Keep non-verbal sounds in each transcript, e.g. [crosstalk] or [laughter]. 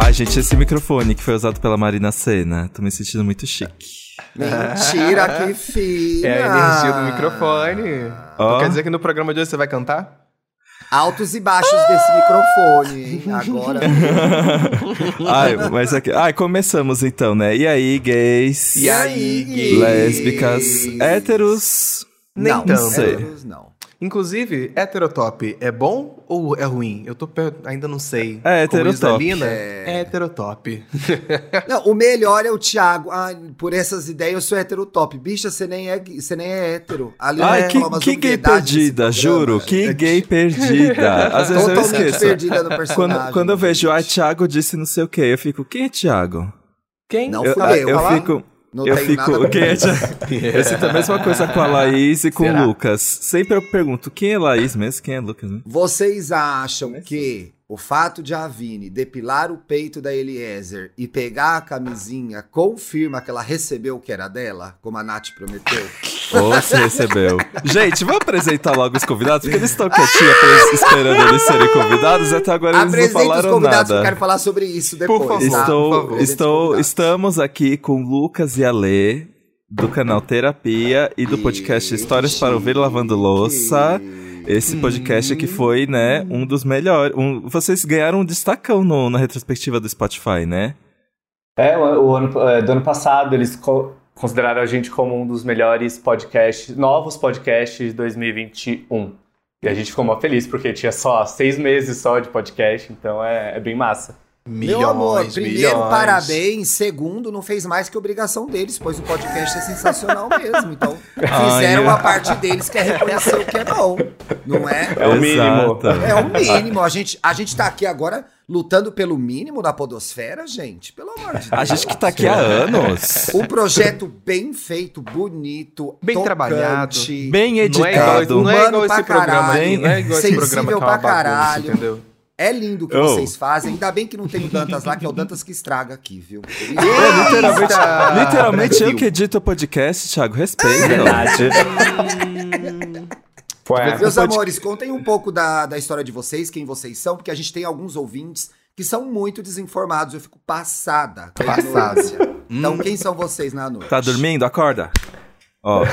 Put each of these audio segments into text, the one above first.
Ai, gente, esse microfone que foi usado pela Marina Senna, tô me sentindo muito chique. Mentira, que fina! É a energia do microfone. Então quer dizer que no programa de hoje você vai cantar? Altos e baixos desse microfone, hein? [laughs] Agora. [laughs] Ai, mas aqui. Ai, começamos então, né? E aí, gays? E aí, gays? Lésbicas, héteros. Nem não, tanto. héteros não. Inclusive, heterotop é bom ou é ruim? Eu tô per- ainda não sei. É, heterotop. Lina, é heterotop. [laughs] Não, o melhor é o Thiago. Ai, por essas ideias eu sou heterotop. Bicha, você nem é, você nem é hétero. Ali Ai, vai que, que gay perdida, juro. Que gay perdida. Às vezes eu Totalmente esqueço. perdida no personagem. Quando, quando eu vejo, ah. Thiago disse não sei o quê, eu fico, quem é Thiago? Quem? Não eu, fui ah, eu, eu falar? fico. Não eu fico. Quem [laughs] é? Eu sinto a mesma coisa com a Laís e com Será? o Lucas. Sempre eu pergunto, quem é Laís mesmo? Quem é Lucas mesmo? Vocês acham que o fato de a Vini depilar o peito da Eliezer e pegar a camisinha confirma que ela recebeu o que era dela, como a Nath prometeu? [laughs] Ou você recebeu? Gente, vamos apresentar logo os convidados, porque eles estão quietinhos esperando eles serem convidados, até agora eles não Apresenta os falaram convidados que eu nada. quero falar sobre isso depois. favor. tá? Estou, por favor. estou, estamos aqui com Lucas e Alê, do canal Terapia e do podcast Histórias para Ouvir Lavando Louça. Esse podcast que foi, né, um dos melhores. um- vocês ganharam um destacão no- na retrospectiva do Spotify, né? É, o, o ano, é, do ano passado eles co- consideraram a gente como um dos melhores podcasts, novos podcasts de 2021. E a gente ficou mó feliz, porque tinha só seis meses só de podcast, então é, é bem massa. Milhões, Meu amor, primeiro, milhões. parabéns. Segundo, não fez mais que obrigação deles, pois o podcast é sensacional [laughs] mesmo. Então, Ai, fizeram eu- a parte deles que é reconhecer o que é bom, não é? É o mínimo. É o [laughs] mínimo. A gente, a gente tá aqui agora lutando pelo mínimo da podosfera, gente. Pelo amor de Deus. A gente que tá aqui há anos. Um projeto bem feito, bonito, Bem tocante, trabalhado. Bem Não é igual, editado. não é igual esse pra programa, caralho, hein? Não é igual esse sensível programa que é pra uma bagunça, caralho. entendeu? É lindo o que Oh. vocês fazem. Ainda bem que não tem o Dantas lá, que é o Dantas que estraga aqui, viu? [laughs] É, literalmente, literalmente eu que edito o podcast, Thiago. Respeita. Verdade. [laughs] Foi. Meus amores, contem um pouco da, da história de vocês, quem vocês são, porque a gente tem alguns ouvintes que são muito desinformados. Eu fico passada. com a Passada. Então, quem são vocês na noite? Tá dormindo? Acorda. Ó,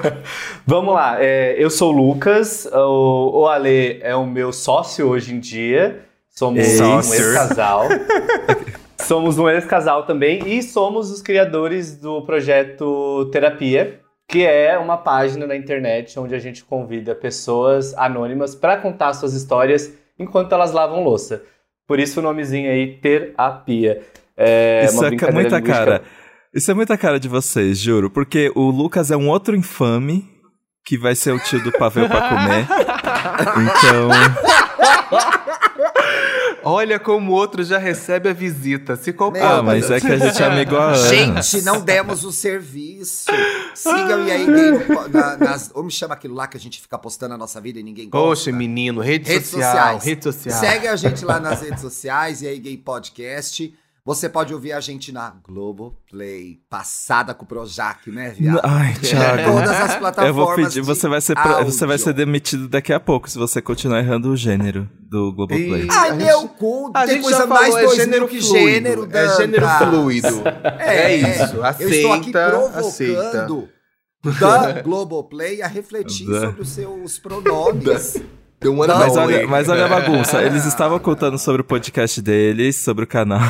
[laughs] Vamos lá, é, eu sou o Lucas, o, o Ale é o meu sócio hoje em dia, somos Ei, um ex-casal. [laughs] somos um ex-casal também e somos os criadores do projeto Terapia, que é uma página na internet onde a gente convida pessoas anônimas para contar suas histórias enquanto elas lavam louça. Por isso o nomezinho aí, Terapia. É isso uma é muita linguística. cara. Isso é muita cara de vocês, juro. Porque o Lucas é um outro infame que vai ser o tio do pavê pra comer. [laughs] Então, Olha como o outro já recebe a visita. Se compara. ah, mas é que a gente é amigo há anos. Gente, não demos o serviço. Sigam e aí na- nas. Como chama aquilo lá que a gente fica postando a nossa vida e ninguém gosta? Poxa, menino, rede, Redes social, sociais. rede social. Segue a gente lá nas redes sociais e aí Gay Podcast. Você pode ouvir a gente na Globoplay, passada com o Projac, né, viado? Ai, Thiago. Todas as plataformas. Eu vou pedir, você vai, ser pro- você vai ser demitido daqui a pouco se você continuar errando o gênero do Globoplay. Ih, Ai, meu cu, A tem gente coisa já mais falou, é dois gênero que fluido. gênero, É gênero fluido. É, isso. Aceita, Eu estou aqui aceita. provocando da Globoplay a refletir Da- sobre os seus pronomes. Deu uma Mas olha, mas olha a bagunça. Eles estavam contando sobre o podcast deles, sobre o canal.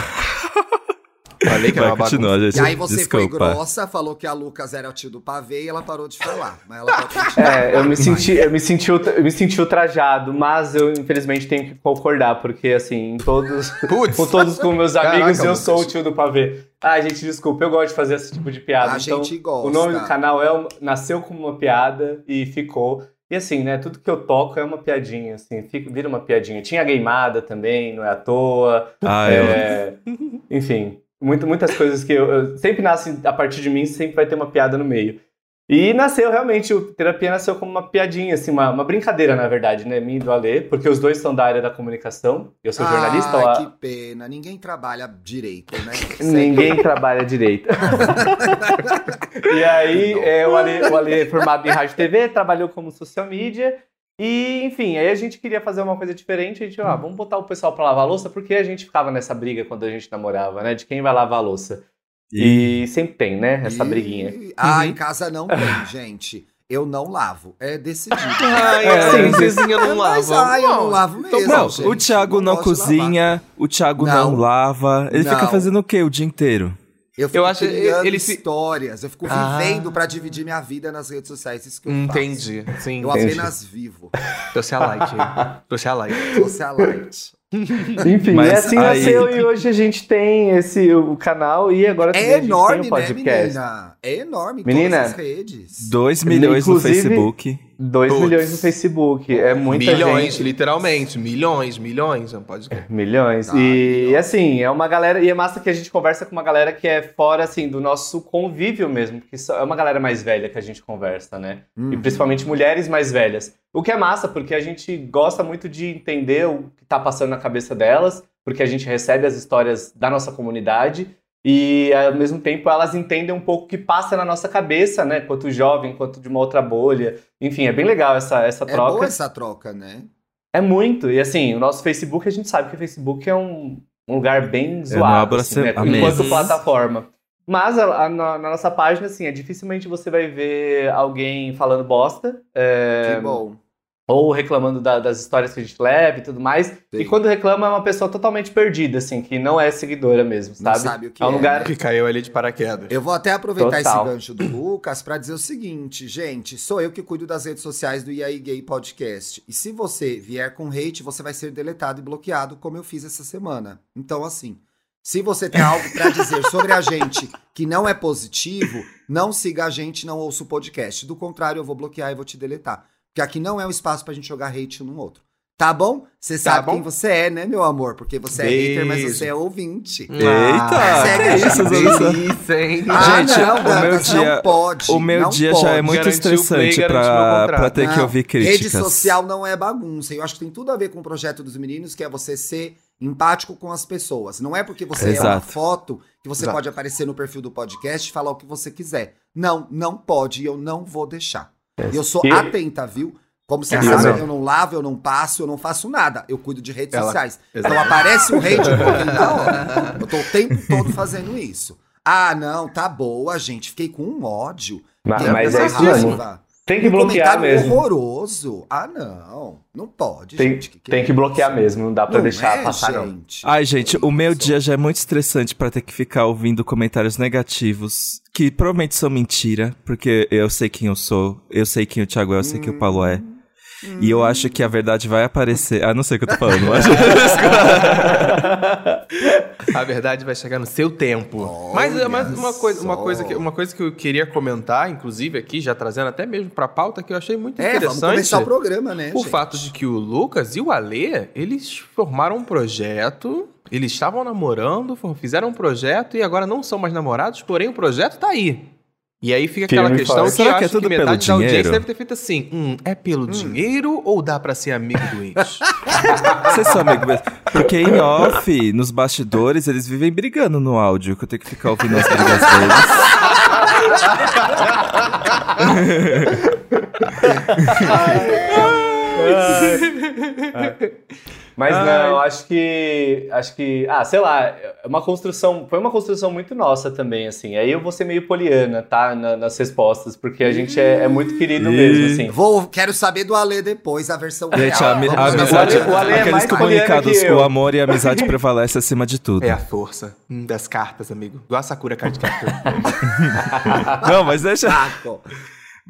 Falei que era uma bagunça. gente. E aí você foi Desculpa. grossa, falou que a Lucas era o tio do pavê e ela parou de falar. Mas ela pode continuar. É, eu me senti, eu me senti, eu me senti ultrajado, mas eu infelizmente tenho que concordar, porque assim, em todos, Putz. com todos com meus amigos, Caraca, eu sou o tio do pavê. Ah, gente, desculpa, eu gosto de fazer esse tipo de piada. A então, gente gosta. o nome do canal é nasceu como uma piada e ficou. E assim, né, tudo que eu toco é uma piadinha, assim, fica, vira uma piadinha. Tinha gameada também, não é à toa. Ah, eu, É, enfim, muito, muitas coisas que eu, eu- sempre nascem a partir de mim, sempre vai ter uma piada no meio. E nasceu realmente, o terapia nasceu como uma piadinha, assim, uma, uma brincadeira, na verdade, né? Minha e do Alê, porque os dois são da área da comunicação. Eu sou jornalista, Ai, ó, que pena. Ninguém trabalha direito, né? [laughs] ninguém trabalha direito. [laughs] e aí, é, o, Alê, o Alê é formado em rádio e TV, trabalhou como social media. E, enfim, aí a gente queria fazer uma coisa diferente. A gente, ah, vamos botar o pessoal pra lavar a louça, porque a gente ficava nessa briga quando a gente namorava, né? De quem vai lavar a louça. E, sempre tem, né? Essa E- briguinha. Ah, Uhum. em casa não tem, gente. Eu não lavo. É decidido. [laughs] Ai, É, sim. princesinha não Mas, lava. ai, eu não lavo então mesmo. Não, gente. o Thiago não, de cozinha, o Thiago não, Não. lava. Ele fica Não. fazendo o quê o dia inteiro? Eu fico Eu acho- ele histórias. Eu fico Ah. vivendo pra dividir minha vida nas redes sociais. Isso que eu Entendi. faço. Sim, Eu entendi. apenas vivo. Trouxe a light. aí. Trouxe a light. Socialite. [laughs] Enfim, Mas e assim aí- nasceu e hoje a gente tem esse o canal e agora É enorme, tem o né, podcast. menina? É enorme Menina, todas as redes. 2 milhões no Facebook. 2 Putz. milhões no Facebook. É muita milhões, gente. literalmente. Milhões, milhões. Não pode Milhões. Ah, e milhões. assim, é uma galera. E é massa que a gente conversa com uma galera que é fora, assim, do nosso convívio mesmo. Porque é uma galera mais velha que a gente conversa, né? E Uhum. principalmente mulheres mais velhas. O que é massa, porque a gente gosta muito de entender o que tá passando na cabeça delas, porque a gente recebe as histórias da nossa comunidade. E ao mesmo tempo elas entendem um pouco o que passa na nossa cabeça, né? Quanto jovem, quanto de uma outra bolha. Enfim, é bem legal essa, essa É troca. boa essa troca, né? É muito. E assim, o nosso Facebook, a gente sabe que o Facebook é um, um lugar bem não zoado, abro a assim, né, enquanto plataforma. Mas a- a- na, na nossa página, assim, é dificilmente você vai ver alguém falando bosta. é, Que bom. Ou reclamando da- das histórias que a gente leva e tudo mais. E Sim. quando reclama é uma pessoa totalmente perdida, assim, que não é seguidora mesmo, Não sabe? sabe o que é um é, lugar. Que caiu ali de paraquedas. Eu vou até aproveitar Total. esse gancho do Lucas pra dizer o seguinte, gente, sou eu que cuido das redes sociais do IAI Gay Podcast. E se você vier com hate, você vai ser deletado e bloqueado, como eu fiz essa semana. Então, assim, se você tem algo pra dizer sobre a gente que não é positivo, não siga a gente, não ouça o podcast. Do contrário, eu vou bloquear e vou te deletar. Porque aqui não é um espaço pra gente jogar hate um no outro. Tá bom? Você sabe bom. quem você é, né, meu amor? Porque você é hater, mas Beijo. você é ouvinte. Eita! segue que isso, delícia, hein? Ah, Gente, não, o Dantas, meu dia- não pode. O meu não dia pode. já é muito Garantiu play, estressante meu pra, pra ter que Não, ouvir críticas. Rede social não é bagunça. Eu acho que tem tudo a ver com o projeto dos meninos, que é você ser empático com as pessoas. Não é porque você é uma Exato. foto que você Exato. pode aparecer no perfil do podcast e falar o que você quiser. Não, não pode e eu não vou deixar. E eu sou E- atenta, viu? Como você É sabe, eu não lavo, eu não passo, eu não faço nada. Eu cuido de redes Ela- sociais. Exato. Então aparece um hate [laughs] um pouquinho da hora. Eu tô o tempo todo fazendo isso. Ah, não, tá boa, gente. Fiquei com um ódio. Mas, mas é isso mesmo. Tem que Um bloquear mesmo. horroroso. Ah, não. Não pode, Tem, gente. Que tem é que bloquear mesmo, não dá pra Não deixar é, passar, não. gente. Ai, gente, o meu dia já é muito estressante pra ter que ficar ouvindo comentários negativos, que provavelmente são mentira, porque eu sei quem eu sou, eu sei quem o Thiago é, eu sei quem o Paulo é. E eu acho que a verdade vai aparecer. Ah, não sei o que eu tô falando, mas. [laughs] A verdade vai chegar no seu tempo. Olha mas mas uma, coisa, uma, coisa que, uma coisa que eu queria comentar, inclusive aqui, já trazendo até mesmo pra pauta, que eu achei muito É, vamos interessante. começar o programa, né, O gente? fato de que o Lucas e o Alê, eles formaram um projeto, eles estavam namorando, fizeram um projeto e agora não são mais namorados, porém o projeto tá aí. E aí fica aquela Firme questão que Será que é tudo que pelo metade da audiência dinheiro? deve ter feito assim, hum, é pelo dinheiro ou dá pra ser amigo do ex? [laughs] Vocês são amigos mesmo. Porque em off, nos bastidores, eles vivem brigando no áudio, que eu tenho que ficar ouvindo as brigas deles. Mas não, acho que. Acho que. Ah, sei lá, é uma construção. Foi uma construção muito nossa também, assim. Aí eu vou ser meio poliana, tá? na- nas respostas, porque a gente é, é muito querido mesmo, assim. Vou, quero saber do Alê depois, a versão Gente, real. a, ami- a Vamos ver. amizade. O Ale- o Ale é aqueles mais comunicados, poliana que eu. o amor e a amizade prevalece acima de tudo. É a força hum, das cartas, amigo. Igual a Sakura Card Captor. [laughs] Não, mas deixa.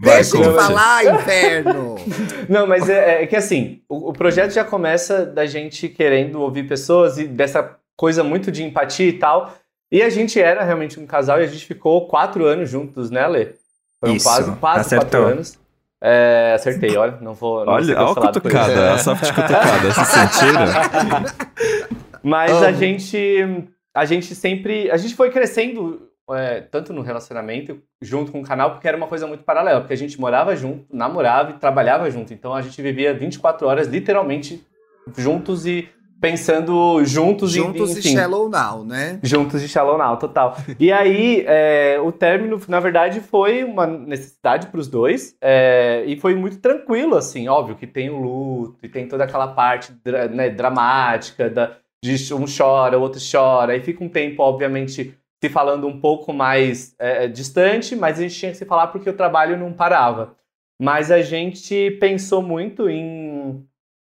Vai, Deixa ele falar, inferno! [laughs] Não, mas é, é que assim, o, o projeto já começa da gente querendo ouvir pessoas e dessa coisa muito de empatia e tal. E a gente era realmente um casal e a gente ficou quatro anos juntos, né, Lê? Foram Isso, quase, quase acertou. quatro anos. É, acertei, olha, não vou. Não Olha, olha a cutucada, a soft cutucada, se [laughs] sentiram? Mas Amo. a gente, a gente sempre, a gente foi crescendo é, tanto no relacionamento junto com o canal, porque era uma coisa muito paralela, porque a gente morava junto, namorava e trabalhava junto. Então a gente vivia 24 horas literalmente juntos e pensando juntos, Juntos e enfim, Shallow Now, né? Juntos de Shallow Now, total. E aí, é, o término, na verdade, foi uma necessidade para os dois. é, e foi muito tranquilo, assim. Óbvio que tem o luto e tem toda aquela parte né, dramática da, de um chora, o outro chora. Aí fica um tempo, obviamente, se falando um pouco mais é, distante, mas a gente tinha que se falar porque o trabalho não parava. Mas a gente pensou muito em,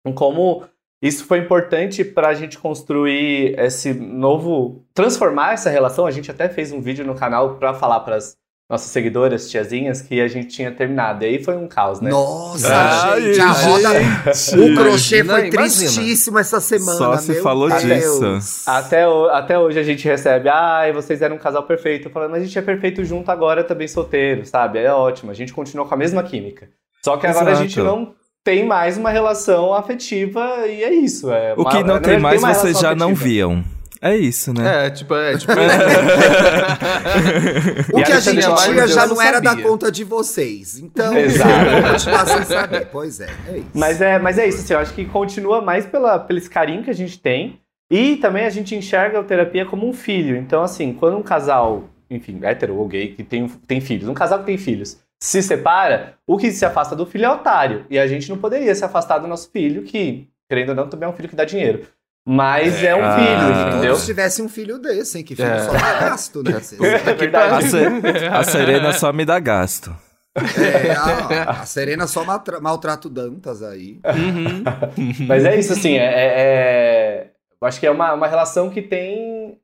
em como isso foi importante para a gente construir esse novo. transformar essa relação. A gente até fez um vídeo no canal para falar para as nossas seguidoras, tiazinhas, que a gente tinha terminado. E aí foi um caos, né? Nossa, Ai, gente, a roda. gente. O crochê foi imagina. tristíssimo essa semana. Só se meu falou Deus. disso. Até, o- até hoje a gente recebe, ai, vocês eram um casal perfeito. Falando, a gente é perfeito junto agora também solteiro, sabe? É ótimo, a gente continua com a mesma química. Só que agora a Exato. gente não tem mais uma relação afetiva e é isso. É O uma- que não tem mais uma vocês relação já não afetiva. viam. É isso, né? É, tipo, é, tipo. [laughs] [laughs] O E que a gente tinha já não era da conta de vocês. Então, Exato. sem saber. Pois é, é isso. Mas é, mas é isso, assim, eu acho que continua mais pela, pelo esse carinho que a gente tem. E também a gente enxerga a terapia como um filho. Então, assim, quando um casal, enfim, hétero ou gay, que tem, tem filhos, um casal que tem filhos, se separa, o que se afasta do filho é otário. E a gente não poderia se afastar do nosso filho, que, querendo ou não, também é um filho que dá dinheiro. Mas é, um Ah, filho, Ah, que entendeu? todos tivessem um filho desse, hein? Que filho É. só dá gasto, né? Vocês- [laughs] É A. Se- a Serena só me dá gasto. É, a, a Serena só maltrata o Dantas aí. Uhum. Mas é isso, assim, é, é- é- eu acho que é uma, uma relação que tem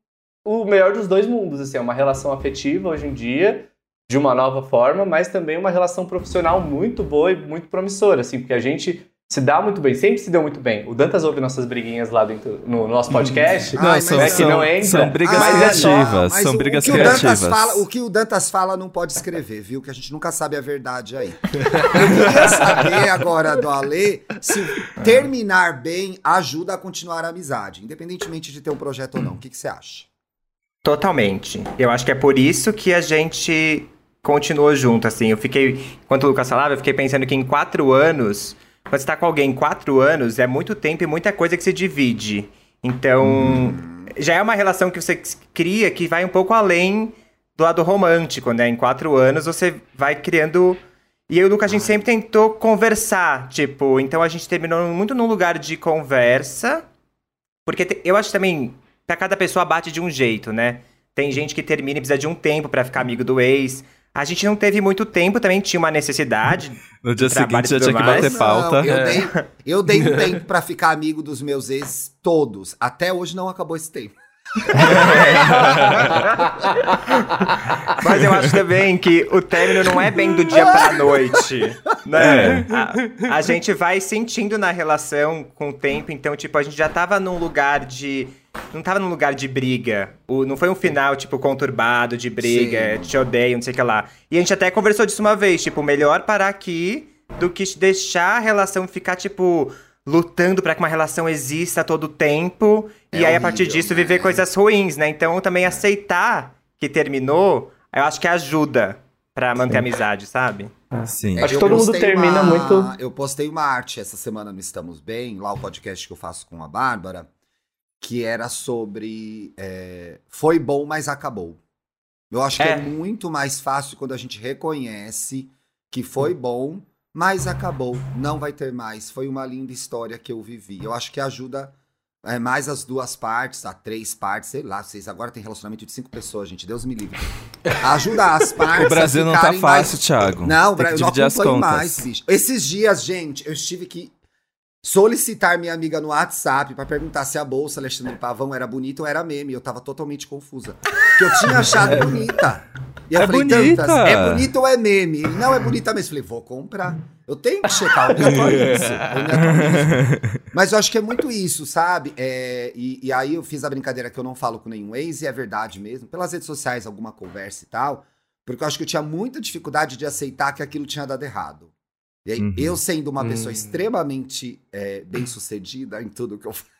o melhor dos dois mundos, assim, é uma relação afetiva hoje em dia, de uma nova forma, mas também uma relação profissional muito boa e muito promissora, assim, porque a gente se dá muito bem, sempre se deu muito bem. O Dantas ouve nossas briguinhas lá dentro, no nosso podcast. Ai, Não, mas são, é que são, não entra. são brigas é só- criativas. mas são o- brigas o que o Dantas criativas. fala, o que o Dantas fala não pode escrever, viu? Que a gente nunca sabe a verdade aí. Eu queria saber agora do Ale se terminar bem ajuda a continuar a amizade, independentemente de ter um projeto ou não. O que, que você acha? Totalmente. Eu acho que é por isso que a gente continuou junto, assim. Eu fiquei, enquanto o Lucas falava, eu fiquei pensando que em quatro anos, quando você tá com alguém quatro anos, é muito tempo e muita coisa que se divide. Então, já é uma relação que você cria que vai um pouco além do lado romântico, né? Em quatro anos você vai criando. E eu e o Lucas, a gente sempre tentou conversar, tipo, então a gente terminou muito num lugar de conversa. Porque te- eu acho também, pra cada pessoa bate de um jeito, né? Tem gente que termina e precisa de um tempo pra ficar amigo do ex. A gente não teve muito tempo, também tinha uma necessidade. No dia seguinte já tinha que bater mais. pauta. Não, eu, É. dei, eu dei um [laughs] tempo pra ficar amigo dos meus ex todos. Até hoje não acabou esse tempo. [laughs] Mas eu acho também que o término não é bem do dia pra noite, né? A, a gente vai sentindo na relação com o tempo, então, tipo, a gente já tava num lugar de... Não tava num lugar de briga. O, não foi um final, tipo, conturbado, de briga, te odeio, não sei o que lá. E a gente até conversou disso uma vez, tipo, melhor parar aqui do que deixar a relação ficar, tipo, lutando pra que uma relação exista a todo tempo. É e aí, a partir horrível, disso, viver né? coisas ruins, né? Então, também aceitar que terminou, eu acho que ajuda pra manter a amizade, sabe? Sim. Acho que todo mundo termina uma- muito- Eu postei uma arte essa semana no Estamos Bem, lá o podcast que eu faço com a Bárbara, que era sobre é, foi bom, mas acabou. Eu acho que é. É. muito mais fácil quando a gente reconhece que foi bom, mas acabou. Não vai ter mais. Foi uma linda história que eu vivi. Eu acho que ajuda é, mais as duas partes, a três partes, sei lá. Vocês agora têm relacionamento de cinco pessoas, gente. Deus me livre. Ajuda as [laughs] partes. O Brasil não tá ficarem mais- fácil, Thiago. não, Tem Bra- que eu não acompanho mais, bicho. Esses dias, gente, eu tive que solicitar minha amiga no WhatsApp pra perguntar se a bolsa Alexandre Pavão era bonita ou era meme. Eu tava totalmente confusa. Porque eu tinha achado [laughs] bonita. E eu É falei, bonita. Dantas, é bonita ou é meme? Ele, não, é bonita mesmo. Eu falei, vou comprar. Eu tenho que checar, eu me atualizo. [laughs] Eu me atualizo. Mas eu acho que é muito isso, sabe? É, e, e aí eu fiz a brincadeira que eu não falo com nenhum ex, e é verdade mesmo. Pelas redes sociais, alguma conversa e tal. Porque eu acho que eu tinha muita dificuldade de aceitar que aquilo tinha dado errado. E aí, Uhum. eu sendo uma pessoa Hum. extremamente é, bem-sucedida em tudo que eu faço.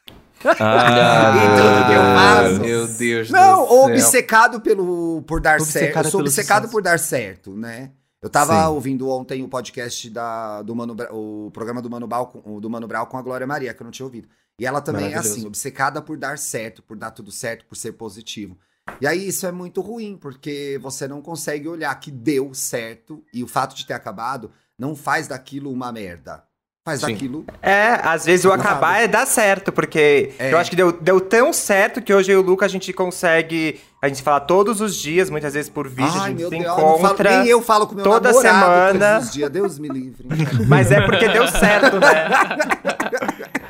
Ah, [laughs] Em tudo que eu faço. Meu Deus Não, do céu. obcecado pelo, por dar certo. Eu sou obcecado sucesso. por dar certo, né? Eu tava Sim. ouvindo ontem o podcast da, do Mano, Bra- o programa do Mano, Brau, com- do Mano Brau com a Glória Maria, que eu não tinha ouvido. E ela também é assim, obcecada por dar certo, por dar tudo certo, por ser positivo. E aí isso é muito ruim, porque você não consegue olhar que deu certo e o fato de ter acabado não faz daquilo uma merda. Faz Sim. daquilo. É, às vezes o acabar é dar certo, porque É. eu acho que deu, deu tão certo que hoje eu e o Luca a gente consegue. A gente fala todos os dias, muitas vezes por vídeo, a Ai, gente meu se Deus, eu não falo- encontra. nem eu falo com meu toda namorado semana. todos os dias. Deus me livre. [laughs] Mas é porque deu certo, né?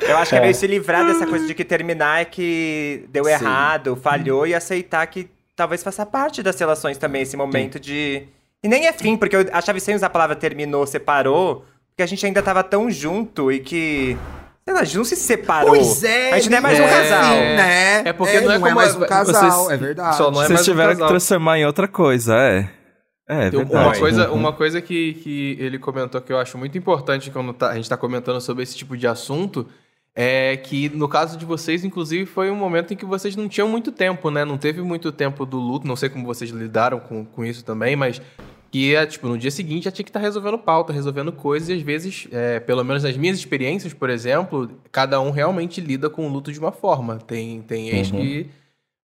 [laughs] Eu acho que é meio se livrar dessa coisa de que terminar é que deu Sim. errado, falhou e aceitar que talvez faça parte das relações também, esse momento de. E nem é fim, porque eu achava sem usar a palavra terminou, separou, porque a gente ainda tava tão junto e que. Sei lá, a gente não se separou. Pois é, A gente não é mais um é, casal. né? É porque não é como mais a- um casal, vocês- é verdade. só não é Vocês mais um tiveram que casal. transformar em outra coisa, é. É, é Tem verdade. Uma coisa, uma coisa que, que ele comentou que eu acho muito importante quando tá- a gente está comentando sobre esse tipo de assunto é que, no caso de vocês, inclusive, foi um momento em que vocês não tinham muito tempo, né? Não teve muito tempo do luto, não sei como vocês lidaram com, com isso também, mas que, é, tipo, no dia seguinte já tinha que estar resolvendo pauta, resolvendo coisas, e às vezes, é, pelo menos nas minhas experiências, por exemplo, cada um realmente lida com o luto de uma forma. Tem, tem ex Uhum. que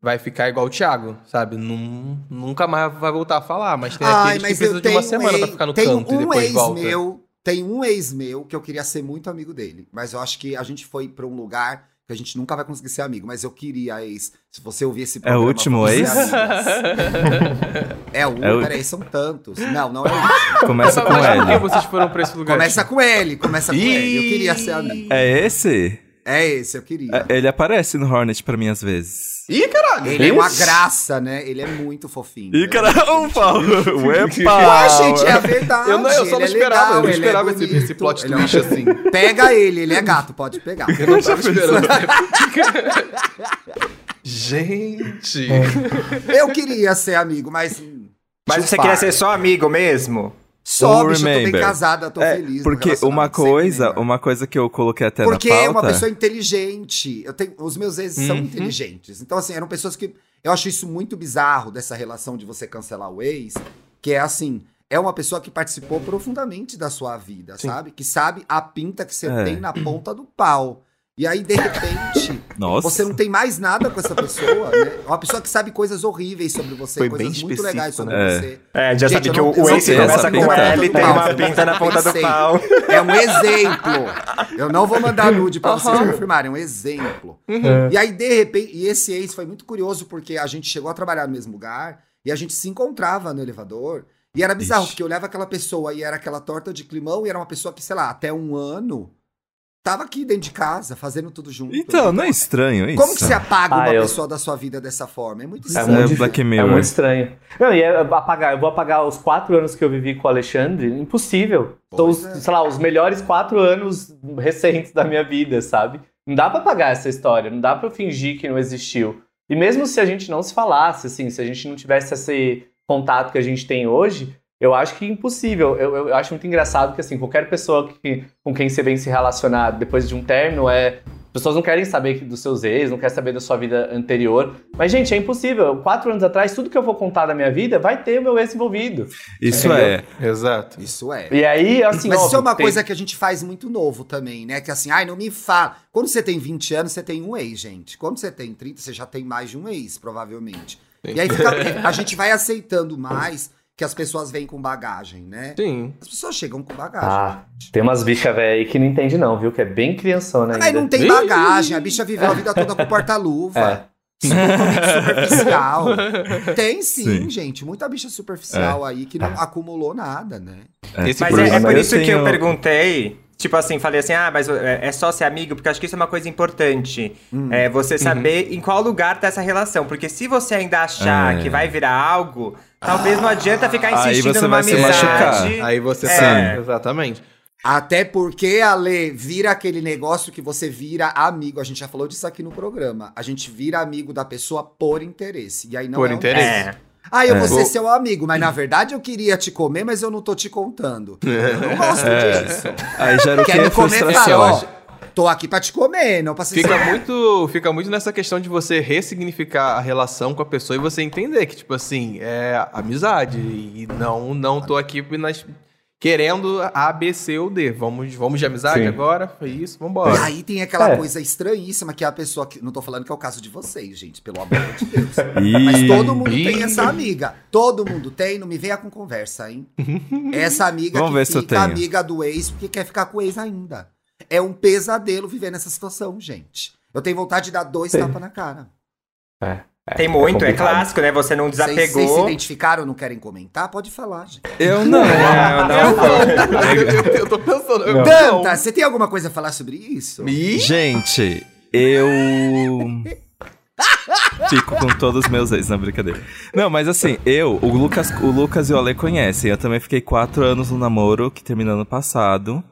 vai ficar igual o Thiago, sabe? Num, nunca mais vai voltar a falar, mas tem Ai, aqueles que mas precisam eu de uma semana um pra ex- ficar no tem canto e um depois ex volta. meu, tem um ex meu que eu queria ser muito amigo dele, mas eu acho que a gente foi pra um lugar que a gente nunca vai conseguir ser amigo, mas eu queria ex. Se você ouvir esse É o programa, último vamos ser ex? amigas. [laughs] É o, É o- peraí, são tantos. Não, não é o último. Começa com Mas por que vocês foram pra esse lugar? Começa com ele, começa com ele. Eu queria ser amigo. É esse? É esse, eu queria. É, Ele aparece no Hornet pra mim às vezes. Ih, caralho! Ele é uma graça, né? Ele é muito fofinho. Ih, caramba, Paulo! Uepa! [laughs] Ué, gente, é a verdade. Eu, não, eu só não é esperava, legal, eu não é esperava esse, esse plot ele é um- twist assim. [laughs] Pega ele, ele é gato, pode pegar. Eu não tava [laughs] esperando. Gente! Eu queria ser amigo, mas. Mas você queria ser só amigo mesmo? Só, bicho, eu tô bem remember. casada, tô É, feliz. porque uma coisa, lembra. uma coisa que eu coloquei até Porque na é pauta. uma pessoa inteligente. Eu tenho, os meus exes são Uhum. inteligentes. Então, assim, eram pessoas que. Eu acho isso muito bizarro dessa relação de você cancelar o ex, que é assim. É uma pessoa que participou profundamente da sua vida, Sim. sabe? Que sabe a pinta que você É. tem na ponta do pau. E aí, de repente, Nossa. você não tem mais nada com essa pessoa, né? É uma pessoa que sabe coisas horríveis sobre você, Foi coisas bem muito legais específico, sobre né? você. É, já Gente, sabe que não- o, Ace começa com pinta. L e tem uma pinta na ponta do pau. É um exemplo. Eu não vou mandar nude pra vocês confirmarem, é um exemplo. E aí, de repente, e esse ex foi muito curioso porque a gente chegou a trabalhar no mesmo lugar e a gente se encontrava no elevador. E era bizarro, Ixi. porque eu olhava aquela pessoa e era aquela torta de climão e era uma pessoa que, sei lá, até um ano tava aqui dentro de casa, fazendo tudo junto. Então, não é estranho isso? Como que você apaga Ah, uma eu- pessoa da sua vida dessa forma? É muito É estranho. é muito, Black Mirror. é muito estranho. Não, e é apagar. Eu vou apagar os quatro anos que eu vivi com o Alexandre. Impossível. São os, Pois é. sei lá, os melhores quatro anos recentes da minha vida, sabe? Não dá pra apagar essa história. Não dá pra eu fingir que não existiu. E mesmo se a gente não se falasse, assim, se a gente não tivesse esse contato que a gente tem hoje, eu acho que é impossível. Eu, eu acho muito engraçado que, assim, qualquer pessoa que, com quem você vem se relacionar depois de um término é. As pessoas não querem saber dos seus ex, não querem saber da sua vida anterior. Mas, gente, é impossível. Quatro anos atrás, tudo que eu vou contar da minha vida vai ter o meu ex envolvido. Isso Entendeu? é. Exato. Isso é. E aí, assim, Mas isso é óbvio, uma tem- coisa que a gente faz muito novo também, né? Que assim, ai, não me fala. Quando você tem 20 anos, você tem um ex, gente. Quando você tem 30, você já tem mais de um ex, provavelmente. Sim. E aí fica- [laughs] a gente vai aceitando mais que as pessoas vêm com bagagem, né? Sim. As pessoas chegam com bagagem. Ah, tem umas bichas velhas aí que não entende não, viu? Que é bem criançona ainda. Aí não tem bagagem, a bicha viveu a vida toda com porta-luva. [laughs] Totalmente superficial. [laughs] Tem sim, Sim. gente. Muita bicha superficial aí que não acumulou nada, né? Esse Mas por é, é por isso que eu perguntei. Tipo assim, falei assim, ah, mas é é só ser amigo, porque acho que isso é uma coisa importante. Hum. É você saber em qual lugar tá essa relação. Porque se você ainda achar É. que vai virar algo, talvez não adianta ficar Aí insistindo você numa vai se amizade. machucar. Aí você É. sabe. Exatamente. Até porque, Ale, vira aquele negócio que você vira amigo. A gente já falou disso aqui no programa. A gente vira amigo da pessoa por interesse. E aí não Por é um- interesse. É. Ah, eu É. vou ser seu amigo, mas na verdade eu queria te comer, mas eu não tô te contando. [laughs] Eu não gosto É. disso. Aí gera o Quer quê? me comer, fala, ó, tô aqui pra te comer, não pra se Fica muito, fica muito nessa questão de você ressignificar a relação com a pessoa e você entender que, tipo assim, é amizade. E não, não tô aqui nas, querendo A, B, C ou D. Vamos, vamos de amizade Sim. agora? Foi isso, E vambora. aí tem aquela É. coisa estranhíssima que é a pessoa que. Não tô falando que é o caso de vocês, gente, pelo amor de Deus. Mas todo mundo tem essa amiga. Todo mundo tem, não me venha com conversa, hein? [laughs] Essa amiga Vamos que ver se eu fica tenho. amiga do ex porque quer ficar com o ex ainda. É um pesadelo viver nessa situação, gente. Eu tenho vontade de dar dois Sim. tapas na cara. Tem muito, é, complicado. clássico, né? Você não Vocês, vocês se desapegou. identificaram, não querem comentar? Pode falar, gente. Eu [laughs] não. Não, não. eu, eu- eu tô pensando. Eu, Não. Danta, você tem alguma coisa a falar sobre isso? Ih, Gente, eu. Fico com todos os meus ex, na brincadeira. Não, mas assim, eu, o Lucas, o Lucas e o Ale conhecem. Eu também fiquei quatro anos no namoro, que terminou ano passado.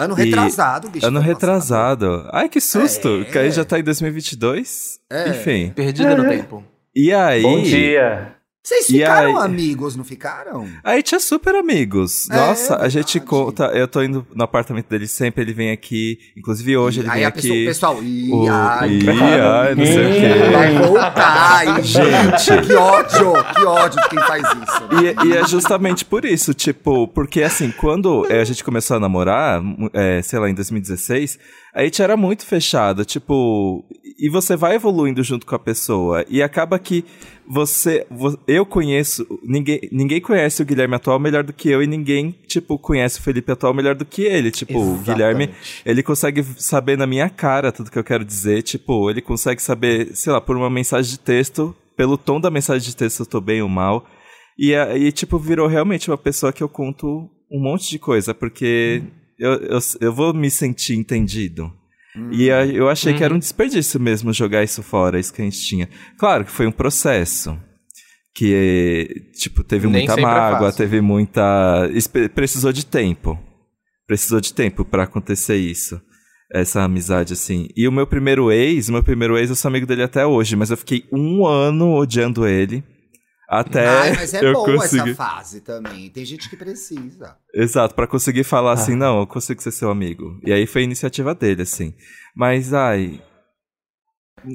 Ano E- retrasado, bicho. ano ano retrasado. Ai, que susto! É. Que aí já tá em 2022. É. Enfim. perdida no tempo. E aí. Bom dia. Vocês ficaram aí- amigos, não ficaram? Aí tinha super amigos. É, Nossa, a gente conta. Eu tô indo no apartamento dele sempre, ele vem aqui. Inclusive hoje ele aí vem a pessoa, o aqui. pessoal. Ih, O- ai, não sei o quê. Vai voltar, gente. Que ódio, que ódio de quem faz isso. E, e é justamente por isso, tipo, porque assim, quando é, a gente começou a namorar, é, sei lá, em 2016, a gente era muito fechado, tipo, e você vai evoluindo junto com a pessoa, e acaba que você, vo- eu conheço, ninguém, ninguém conhece o Guilherme atual melhor do que eu, e ninguém, tipo, conhece o Felipe atual melhor do que ele, tipo, o Guilherme, Exatamente. ele consegue saber na minha cara tudo que eu quero dizer, tipo, ele consegue saber, sei lá, por uma mensagem de texto, pelo tom da mensagem de texto eu tô bem ou mal. E aí, tipo, virou realmente uma pessoa que eu conto um monte de coisa, porque eu, eu, eu vou me sentir entendido. E aí eu achei que era um desperdício mesmo jogar isso fora, isso que a gente tinha. Claro que foi um processo. Que, tipo, teve Nem muita é mágoa, fácil. teve muita. Precisou de tempo. Precisou de tempo pra acontecer isso. Essa amizade, assim. E o meu primeiro ex, o meu primeiro ex, eu sou amigo dele até hoje, mas eu fiquei um ano odiando ele. Até Ai, mas é eu bom essa fase também. Tem gente que precisa. Exato, pra conseguir falar Ah. assim, não, eu consigo ser seu amigo. E aí foi a iniciativa dele, assim. Mas, ai.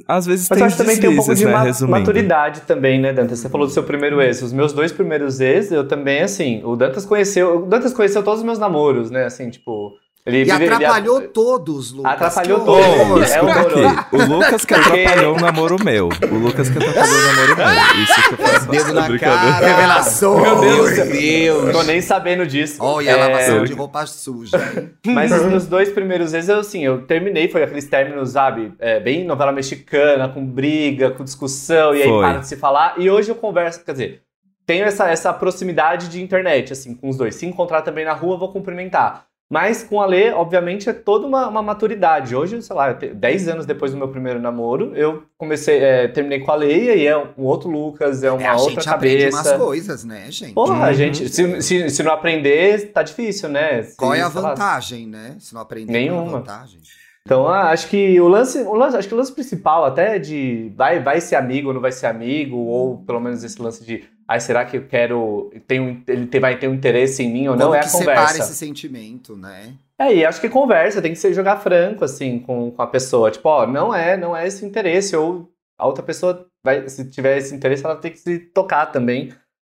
Às vezes Mas tem acho que também tem um pouco deslizes, de né? ma- Resumindo. maturidade também, né, Dantas? Você falou do seu primeiro ex. Os meus dois primeiros ex, eu também, assim, o Dantas conheceu. O Dantas conheceu todos os meus namoros, né? Assim, tipo. Ele E vive- ele- atrapalhou todos, Lucas. Atrapalhou Que todos. É horroroso. o Lucas que atrapalhou o namoro meu. O Lucas que atrapalhou o namoro meu. Isso que eu faço. Dedo na Brincadeira. cara. Revelação. Meu Deus, Meu Deus. Tô nem sabendo disso. Olha a É, lavação de roupa suja. [laughs] Mas os meus dois primeiros vezes, eu, assim, eu terminei, foi aqueles términos, sabe, é, bem novela mexicana, com briga, com discussão, e aí Foi. para de se falar. E hoje eu converso, quer dizer, tenho essa, essa proximidade de internet, assim, com os dois. Se encontrar também na rua, vou cumprimentar. Mas com a Lê, obviamente, é toda uma, uma maturidade. Hoje, sei lá, eu te- 10 anos depois do meu primeiro namoro, eu comecei, é, terminei com a Lê, e aí é um outro Lucas, é uma É, a outra gente aprende cabeça. umas coisas, né, gente? Porra, Uhum. gente, se, se, se não aprender, tá difícil, né? Se- Qual é a sei lá, vantagem, né? Se não aprender, Nenhuma. qual é a vantagem? Então, ah, acho que o lance, o lance, acho que o lance principal até de vai, vai ser amigo ou não vai ser amigo, ou pelo menos esse lance de, ai, será que eu quero, tem um, ele vai ter um interesse em mim ou não, Como é que a separa conversa. esse sentimento, né? É, e acho que conversa, tem que ser jogar franco, assim, com, com a pessoa. Tipo, ó, não é, não é esse interesse, ou a outra pessoa, vai, se tiver esse interesse, ela tem que se tocar também.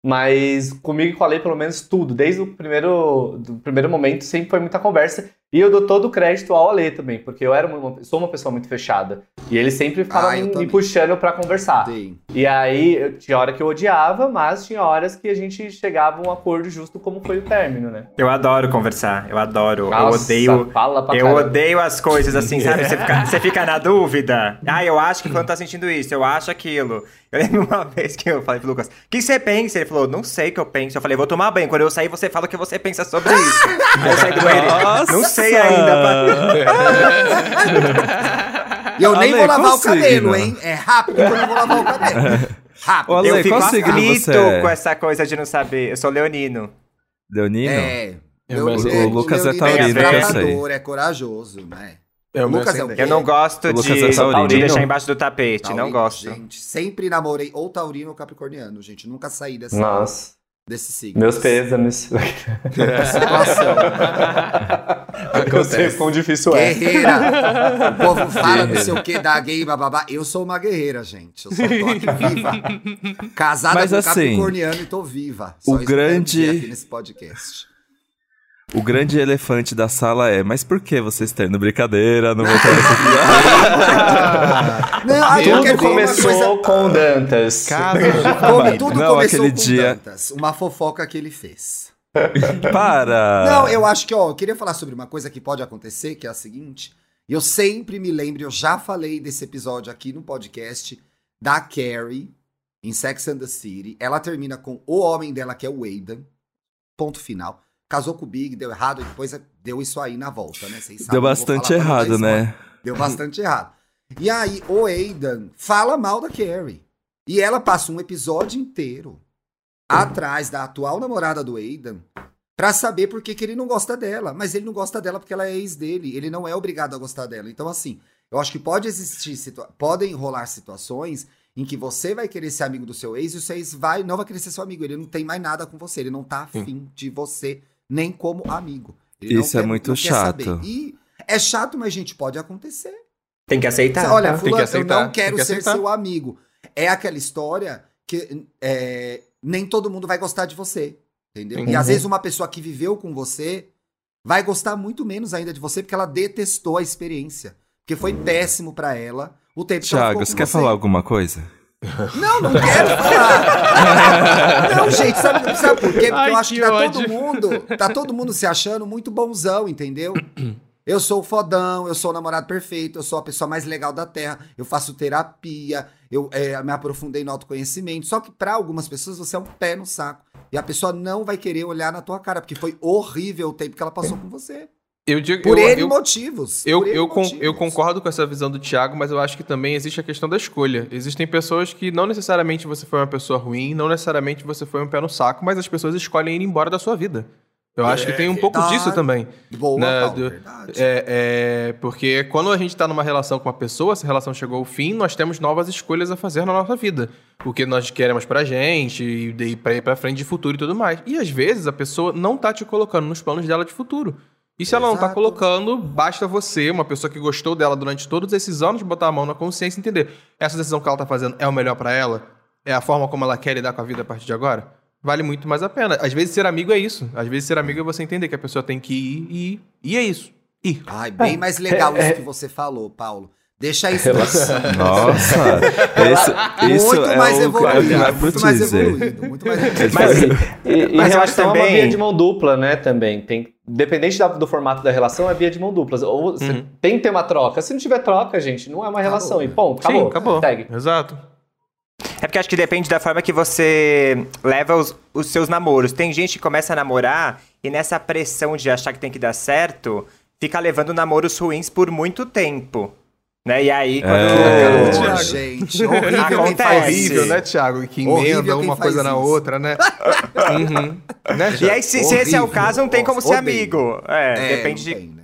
Mas comigo e com a Lei, pelo menos tudo, desde o primeiro, do primeiro momento, sempre foi muita conversa. E eu dou todo o crédito ao Ale também, porque eu era uma, sou uma pessoa muito fechada. E ele sempre ficava Ah, me, me puxando pra conversar. Tem. E aí, eu- tinha hora que eu odiava, mas tinha horas que a gente chegava a um acordo justo como foi o término, né? Eu adoro conversar, eu adoro. Nossa, eu odeio. Fala pra Eu caramba. odeio as coisas assim, sabe? Você fica, você fica na dúvida. Ah, eu acho que quando tá sentindo isso, eu acho aquilo. Eu lembro uma [laughs] vez que eu falei pro Lucas, o que você pensa? Ele falou, não sei o que eu penso. Eu falei, vou tomar banho. Quando eu sair, você fala o que você pensa sobre isso. Aí eu saí do banheiro. Nossa! Não sei ainda. E eu nem Ale, vou lavar o cabelo, signo? hein? É rápido que eu não vou lavar o cabelo. [laughs] Rápido. Ale, Eu fico aflito é? com essa coisa de não saber. Eu sou leonino. Leonino? É. Eu Eu- é, O Lucas é Leonino taurino, eu sei. É corajoso, né? É o meu Lucas é o quê? Eu não gosto O de, é taurino. de deixar embaixo do tapete. não Taurino, gosto. Gente, sempre namorei ou taurino ou capricorniano, gente. Nunca saí dessa, Nossa, desse signo. meus pêsames. [laughs] situação. Eu sei quão difícil é. Guerreira! o povo fala não sei o que da gay, bababá. Eu sou uma guerreira, gente. Eu só tô aqui [laughs] viva. Casada Mas com um assim, capricorniano e tô viva. Só o grande- nesse podcast. O grande elefante da sala é, mas por que vocês terno brincadeira? [laughs] Não vou ter essa Não, Tudo quero falar uma começou coisa- com o Dantas. Caso Como tudo Não, começou aquele com dia- Dantas, uma fofoca que ele fez. [laughs] Para! Não, eu acho que, ó, eu queria falar sobre uma coisa que pode acontecer, que é a seguinte. Eu sempre me lembro, eu já falei desse episódio aqui no podcast da Carrie, em Sex and the City. Ela termina com o homem dela, que é o Aidan. Ponto final. Casou com o Big, deu errado, e depois deu isso aí na volta, né? Vocês sabem, Deu bastante errado, spoiler. né? Deu bastante errado. E aí, o Aidan fala mal da Carrie. E ela passa um episódio inteiro atrás da atual namorada do Aidan pra saber por que, que ele não gosta dela. Mas ele não gosta dela porque ela é ex dele. Ele não é obrigado a gostar dela. Então, assim, eu acho que pode existir, situa podem rolar situações em que você vai querer ser amigo do seu ex e o seu ex vai, não vai querer ser seu amigo. Ele não tem mais nada com você. Ele não tá afim de você, nem como amigo. Ele não Isso é muito não quer chato. saber. E é chato, mas, gente, pode acontecer. Tem que aceitar. Olha, tem que fulano, eu aceitar, não quero que ser aceitar. seu amigo. É aquela história que é, nem todo mundo vai gostar de você. Entendeu? Sim. E às Uhum. vezes uma pessoa que viveu com você vai gostar muito menos ainda de você porque ela detestou a experiência. Porque foi péssimo pra ela o tempo que ela Thiago, ficou você quer você. falar alguma coisa? Não, não quero falar. não, gente, sabe, sabe por quê? Porque Ai, eu acho que que tá ódio. todo mundo, tá todo mundo se achando muito bonzão, entendeu? Eu sou o fodão, eu sou o namorado perfeito, eu sou a pessoa mais legal da Terra, eu faço terapia, eu é, me aprofundei no autoconhecimento. Só que pra algumas pessoas você é um pé no saco. E a pessoa não vai querer olhar na tua cara, porque foi horrível o tempo que ela passou com você. Eu digo, Por eu, N eu, motivos. Eu, eu, con- motivos. eu concordo com essa visão do Thiago, mas eu acho que também existe a questão da escolha. Existem pessoas que não necessariamente você foi uma pessoa ruim, não necessariamente você foi um pé no saco, mas as pessoas escolhem ir embora da sua vida. Eu acho que tem um pouco verdade. disso também. Boa, né, Paulo, do- verdade. É, é, porque quando a gente tá numa relação com uma pessoa, essa relação chegou ao fim, nós temos novas escolhas a fazer na nossa vida. O que nós queremos pra gente, e daí pra ir pra frente de futuro e tudo mais. E às vezes a pessoa não tá te colocando nos planos dela de futuro. E se ela não tá Exato. colocando, basta você, uma pessoa que gostou dela durante todos esses anos, botar a mão na consciência e entender. Essa decisão que ela tá fazendo é o melhor pra ela? É a forma como ela quer lidar com a vida a partir de agora? Vale muito mais a pena. Às vezes ser amigo é isso. Às vezes ser amigo é você entender que a pessoa tem que ir e ir. E é isso. Ir. Ai, bem mais legal É, isso que você falou, Paulo. Deixa isso assim. Nossa, [laughs] esse, isso muito é mais o evoluído, pro muito mais evoluído, muito mais evoluído. Mas, e, e Mas eu acho relação é uma também- via de mão dupla, né? Também. Tem, dependente da- do formato da relação, é via de mão dupla. Ou você Uhum. tem que ter uma troca. Se não tiver troca, gente, não é uma relação. E ponto, acabou. Sim, acabou. Segue. Exato. É porque acho que depende da forma que você leva os, os seus namoros. Tem gente que começa a namorar e nessa pressão de achar que tem que dar certo, fica levando namoros ruins por muito tempo. Né? E aí, quando. É. Ô, Thiago. gente, horrível Acontece. Horrível, né, Thiago? Que emenda uma coisa na isso. outra, né? [laughs] uhum. né E aí, se, se esse é o caso, não tem como ser Odeio. amigo. É, É, depende, de, né?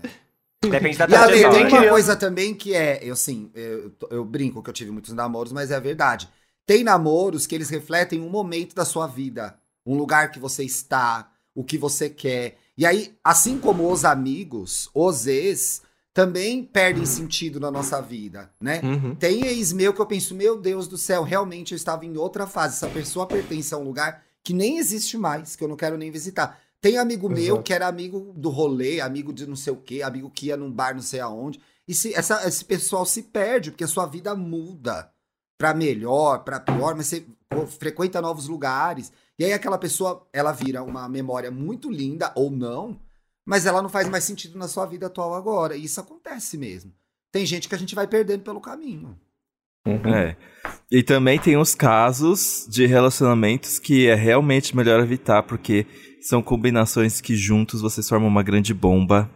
depende da E trajetória. tem uma coisa também que é, eu assim, eu, eu brinco que eu tive muitos namoros, mas é verdade. Tem namoros que eles refletem um momento da sua vida, um lugar que você está, o que você quer. E aí, assim como os amigos, os ex também perdem sentido na nossa vida, né? Uhum. Tem ex meu que eu penso, meu Deus do céu, realmente eu estava em outra fase. Essa pessoa pertence a um lugar que nem existe mais, que eu não quero nem visitar. Tem amigo meu Exato. que era amigo do rolê, amigo de não sei o quê, amigo que ia num bar não sei aonde. E se, essa, esse pessoal se perde, porque a sua vida muda pra melhor, pra pior, mas você frequenta novos lugares. E aí aquela pessoa, ela vira uma memória muito linda, ou não, mas ela não faz mais sentido na sua vida atual agora. E isso acontece mesmo. Tem gente que a gente vai perdendo pelo caminho. É. E também tem os casos de relacionamentos que é realmente melhor evitar, porque são combinações que juntos vocês formam uma grande bomba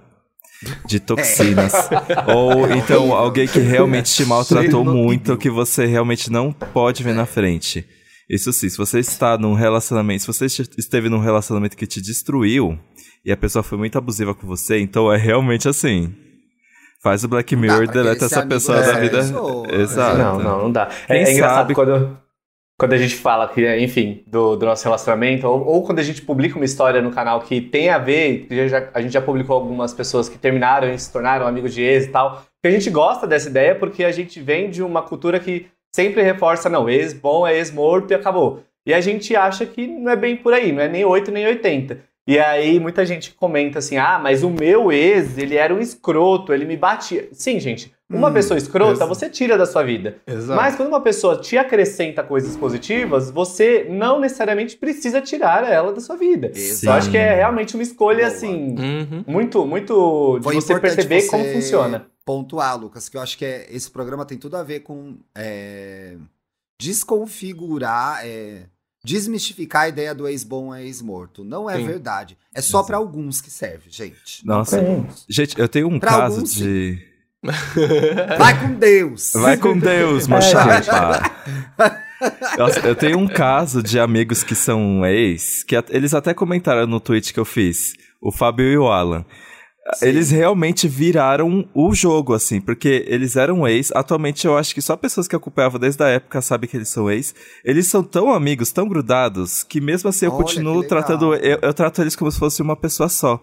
de toxinas. [laughs] Ou então alguém que realmente te maltratou muito, que você realmente não pode ver na frente. Isso sim, se você está num relacionamento, se você esteve num relacionamento que te destruiu e a pessoa foi muito abusiva com você, então é realmente assim. Faz o Black Mirror e deleta essa pessoa da vida. pessoa. Exato. Não, não, não dá. É, é engraçado sabe- quando. quando a gente fala que, enfim, do, do nosso relacionamento, ou, ou, quando a gente publica uma história no canal que tem a ver, já, a gente já publicou algumas pessoas que terminaram e se tornaram amigos de ex e tal, que a gente gosta dessa ideia porque a gente vem de uma cultura que sempre reforça, não, ex bom é ex morto e acabou. E a gente acha que não é bem por aí, não é nem 8 nem 80. E aí muita gente comenta assim: ah, mas o meu ex, ele era um escroto, ele me batia. Sim, gente, uma hum, pessoa escrota você tira da sua vida. Exato. Mas quando uma pessoa te acrescenta coisas positivas, você não necessariamente precisa tirar ela da sua vida. Exato. Eu acho que é realmente uma escolha, Boa. assim, uhum. muito, muito de Foi você perceber você como funciona. Pontuar, Lucas, que eu acho que é, esse programa tem tudo a ver com é, desconfigurar. É, desmistificar a ideia do ex-bom a ex-morto. Não é Sim. verdade. É só para alguns que serve, gente. Nossa. Gente, eu tenho um pra caso alguns, de. Vai com Deus! Vai com Deus, mochapa! [laughs] Nossa, eu tenho um caso de amigos que são ex, que eles até comentaram no tweet que eu fiz, o Fábio e o Alan. Sim. Eles realmente viraram o jogo, assim, porque eles eram ex. Atualmente eu acho que só pessoas que acompanhavam desde a época sabem que eles são ex. Eles são tão amigos, tão grudados, que mesmo assim eu Olha, continuo tratando. Eu, eu trato eles como se fosse uma pessoa só.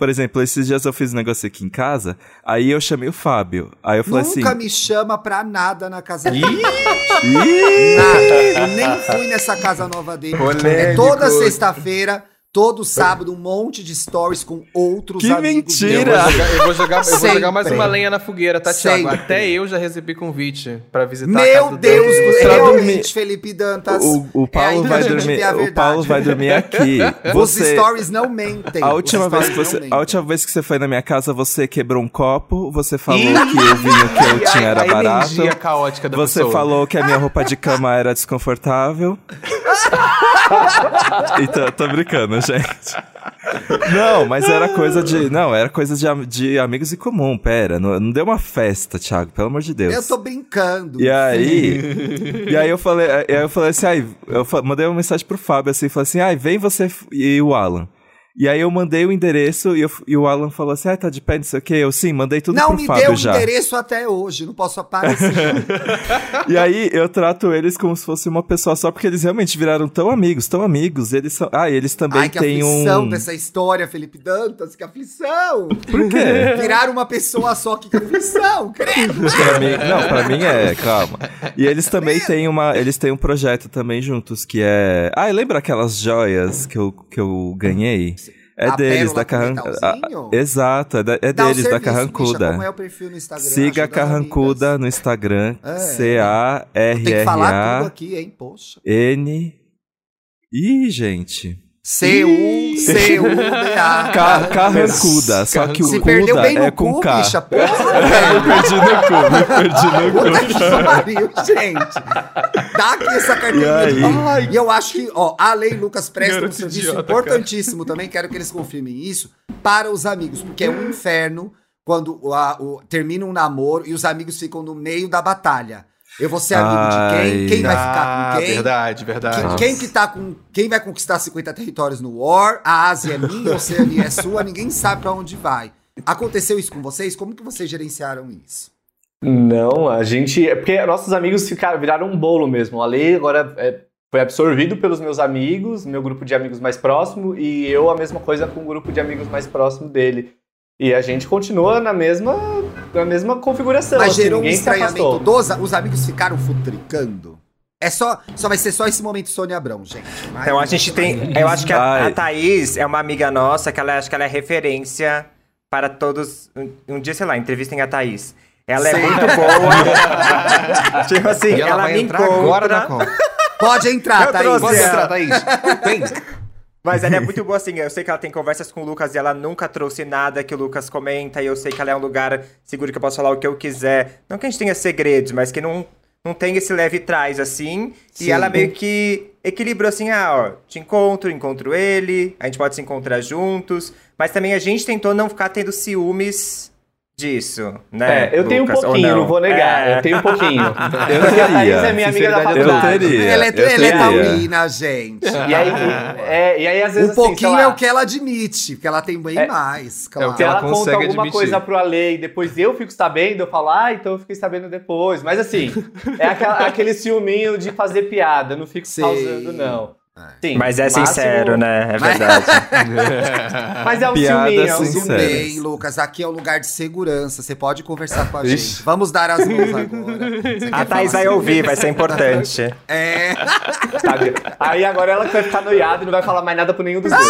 Por exemplo, esses dias eu fiz um negócio aqui em casa, aí eu chamei o Fábio. Aí eu falei Nunca assim. Nunca me chama pra nada na casa dele. nada. Eu nem fui nessa casa nova dele. Polêmico. É toda sexta-feira Todo sábado, um monte de stories com outros que amigos. Que mentira! Eu vou, jogar, eu, vou jogar, eu vou jogar, mais uma lenha na fogueira, tá, Thiago? Sempre. Até eu já recebi convite pra visitar Meu a casa Deus do céu, realmente, Felipe Dantas. O, o Paulo, é, vai dormir, o Paulo vai dormir aqui. [laughs] Você, Os stories não mentem. A última, vez que você, a última vez que você foi na minha casa, você quebrou um copo, você falou que o vinho que eu [laughs] tinha era barato. A caótica da você pessoa. falou que a minha roupa de cama era desconfortável. [laughs] então, tô brincando, [laughs] gente. Não, mas era coisa de. Não, era coisa de, de amigos em comum, pera. Não, não deu uma festa, Thiago, pelo amor de Deus. Eu tô brincando. E aí. e aí eu falei, aí eu falei assim, aí, eu mandei uma mensagem pro Fábio assim, falei assim, ai, vem você e o Alan. E aí eu mandei o endereço e, eu, e, o Alan falou assim: ah, tá de pé, não sei o quê. Eu sim, mandei tudo não pro Fábio já. Não me deu o endereço até hoje, não posso aparecer. [laughs] e aí eu trato eles como se fosse uma pessoa só, porque eles realmente viraram tão amigos, tão amigos. Eles são. Ah, eles também Ai, que têm aflição um. dessa história, Felipe Dantas, que aflição! Por quê? Viraram uma pessoa só, que aflição, credo! pra mim, não, pra mim é, calma. E eles também têm uma. Eles têm um projeto também juntos que é. Ah, lembra aquelas joias que eu, que eu ganhei? É a deles, da Carrancuda. Exato, é, é deles, serviço, da Carrancuda. Bicha, é o perfil no Instagram? Siga a Carrancuda no Instagram. É. C-A-R-R-A. Tem que falar tudo aqui, hein? Poxa. N. Ih, gente. C-U-C-U-D-A. Carrancuda, só que o Se perdeu bem no é com cu, K. bicha, porra, [laughs] eu perdi no cu, me perdi no cu. Puta que pariu, gente. Dá aqui essa carteirinha. E, e eu acho que, ó, a lei Lucas presta um serviço idiota, importantíssimo cara. também, quero que eles confirmem isso, para os amigos, porque é um inferno quando a, o, termina um namoro e os amigos ficam no meio da batalha. Eu vou ser amigo Ai, de quem? Quem vai ficar com ah, quem? Verdade, verdade. Quem, quem, que tá com. Quem vai conquistar 50 territórios no War? A Ásia é minha, a Oceania é sua, ninguém sabe para onde vai. Aconteceu isso com vocês? Como que vocês gerenciaram isso? Não, a gente. É porque nossos amigos ficaram, viraram um bolo mesmo. A lei agora é, foi absorvido pelos meus amigos, meu grupo de amigos mais próximo, e eu a mesma coisa com o grupo de amigos mais próximo dele. E a gente continua na mesma, na mesma configuração. Mas assim, gerou um estranhamento dos, os amigos ficaram futricando. É só, só vai ser só esse momento Sônia Abrão, gente. Mas então a gente tem, eu acho que a, a Thaís é uma amiga nossa que ela acho que ela é referência para todos. Um, um dia, sei lá, entrevistem a Thaís. Ela é muito [laughs] boa. tipo assim, e ela, ela vai me entrar encontra. agora na conta. Pode entrar, Thaís. Pode entrar, Thaís. Vem. Mas ela é muito boa assim, eu sei que ela tem conversas com o Lucas e ela nunca trouxe nada que o Lucas comenta, e eu sei que ela é um lugar seguro que eu posso falar o que eu quiser. Não que a gente tenha segredos, mas que não, não tem esse leve trás assim. Sim. E ela meio que equilibrou assim, ah, ó, te encontro, encontro ele, a gente pode se encontrar juntos. Mas também a gente tentou não ficar tendo ciúmes disso, né? É, eu tenho um Lucas, pouquinho, não? vou negar. É. Eu tenho um pouquinho. [laughs] Eu Porque a Thaís teria. é minha amiga da Eu faculdade. teria. Ela é, ela é taurina, gente. E aí, é, e aí às vezes Um assim, pouquinho lá, é o que ela admite, porque ela tem bem É- mais, é claro. o Se ela, ela conta consegue alguma admitir. coisa pro Ale e depois eu fico sabendo, eu falo, ah, então eu fiquei sabendo depois. Mas assim, é aquela- [laughs] aquele ciúminho de fazer piada, eu não fico Sim. causando, não. Sim, Mas é máximo- sincero, né? É verdade. [laughs] Mas é um Piada ciúminho, é um ciúminho. Bem, Lucas. Aqui é o lugar de segurança. Você pode conversar com a Ixi. gente. Vamos dar as mãos agora. [laughs] Você A falar vai assim? ouvir, vai ser importante. [laughs] É. sabe? Aí agora ela vai ficar noiada e não vai falar mais nada pro nenhum dos dois.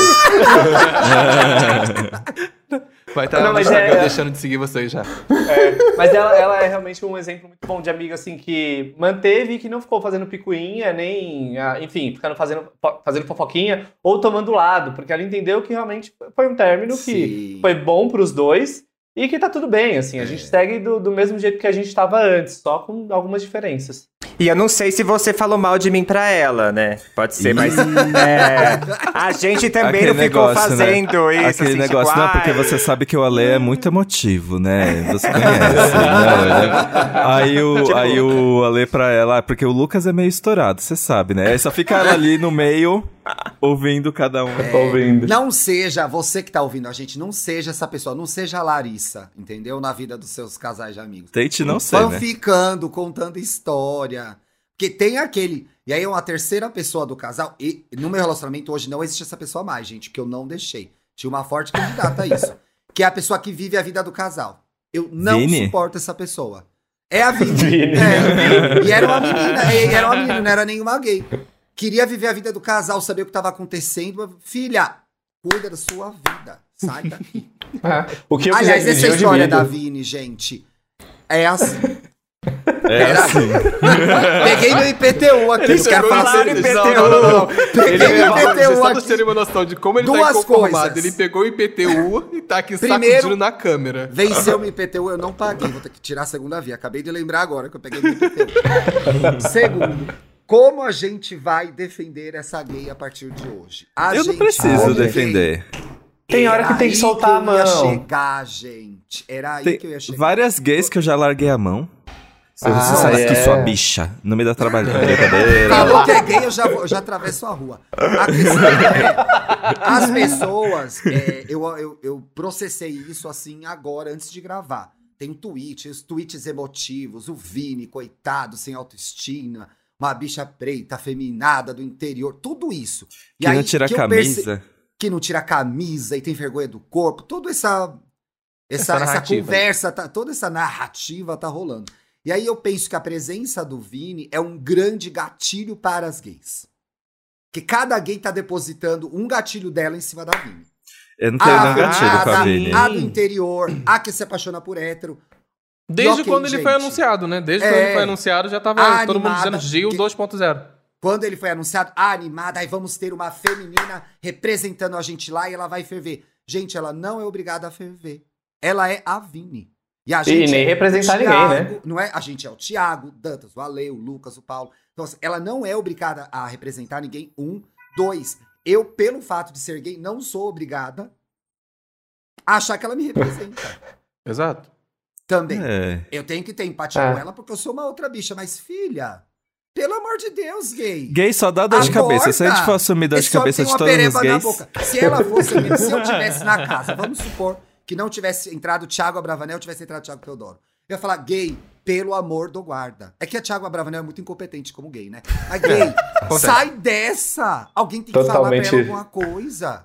Vai estar Não, no Instagram é- deixando de seguir vocês já. É, mas ela, ela é realmente um exemplo muito bom de amiga, assim, que manteve e que não ficou fazendo picuinha, nem, ah, enfim, ficando fazendo, fazendo fofoquinha ou tomando lado, porque ela entendeu que realmente foi um término que Sim. foi bom pros dois e que tá tudo bem, assim, a gente segue do, do mesmo jeito que a gente tava antes, só com algumas diferenças. E eu não sei se você falou mal de mim pra ela, né? Pode ser, mas é, a gente também Aquele não ficou negócio, né? fazendo isso. Aquele assim, negócio, tipo, não, porque você sabe que o Ale é muito emotivo, né? Você [laughs] conhece, né? Aí o, Tipo- aí o Ale pra ela, ah, porque o Lucas é meio estourado, você sabe, né? Aí só fica ela ali no meio, [laughs] ouvindo cada um. Tô ouvindo. Não seja, você que tá ouvindo a gente, não seja essa pessoa, não seja a Larissa, entendeu? Na vida dos seus casais de amigos. Tente não ser, né? Fanficando, contando história. Porque tem aquele. E aí, uma terceira pessoa do casal. E no meu relacionamento hoje não existe essa pessoa mais, gente, que eu não deixei. Tinha uma forte candidata a isso. [laughs] que é a pessoa que vive a vida do casal. Eu não Vini? suporto essa pessoa. É a [laughs] Vini. Vini. É, e era uma menina, e era uma menina, não era nenhuma gay. Queria viver a vida do casal, saber o que estava acontecendo. Filha, cuida da sua vida. Sai daqui. [laughs] O que eu Aliás, quiser essa história divido. da Vini, gente, é assim. É Era- assim. [laughs] Peguei no IPTU aqui, não quero falar IPTU. Não, não, não. Peguei Ele, o IPTU aqui. terem uma noção de como ele Duas tá coisas. Ele pegou o IPTU e tá aqui Primeiro- sacudindo na câmera. Venceu o IPTU, eu não paguei. Vou ter que tirar a segunda via. Acabei de lembrar agora que eu peguei no IPTU. [laughs] Segundo, como a gente vai defender essa gay a partir de hoje? A Eu não gente, preciso defender. Tem hora que tem que soltar a eu ia mão. chegar, gente. Era aí Tem que eu ia chegar. várias gays que eu já larguei a mão. Você, Ah, você sabe que é. sua bicha, não me dá trabalho. Brincadeira. Falou que é gay, eu já, eu já atravesso a rua. A questão é, as pessoas, é, eu, eu, eu processei isso assim agora, antes de gravar. Tem tweets, tweets emotivos, o Vini, coitado, sem autoestima, uma bicha preta, afeminada do interior, tudo isso. E Que não aí tira a que perce- camisa. que não tira a camisa e tem vergonha do corpo, toda essa essa, Essa essa conversa, tá- toda essa narrativa tá rolando. E aí eu penso que a presença do Vini é um grande gatilho para as gays. Que cada gay tá depositando um gatilho dela em cima da Vini. Eu não tenho a nenhum gatilho com a Vini. a do interior, a que se apaixona por hétero. Desde ok, quando ele foi gente. anunciado, né? Desde É. quando ele foi anunciado, já tava Ah, todo mundo animada, dizendo Gil que- 2.0. Quando ele foi anunciado, animada, aí vamos ter uma feminina representando a gente lá e ela vai ferver. Gente, ela não é obrigada a ferver. Ela é a Vini. E, a E nem é representar ninguém, Thiago, né? Não é? A gente é o Thiago, o Dantas, o Ale, o Lucas, o Paulo. Então, assim, ela não é obrigada a representar ninguém. Um. Dois. Eu, pelo fato de ser gay, não sou obrigada a achar que ela me representa. [laughs] Exato. Também. É. Eu tenho que ter empatia É. com ela porque eu sou uma outra bicha. Mas, filha, pelo amor de Deus, gay. Gay só dá dor de cabeça. Se a gente for assumir dor de cabeça tem de uma todos os pereba na gays. boca. Se ela fosse, [laughs] se eu tivesse na casa, vamos supor que não tivesse entrado o Thiago Abravanel, tivesse entrado Thiago Teodoro. Eu ia falar, gay, pelo amor do guarda. É que a Thiago Abravanel é muito incompetente como gay, né? Mas gay, [laughs] sai dessa! Alguém tem que falar Totalmente. pra ela alguma coisa.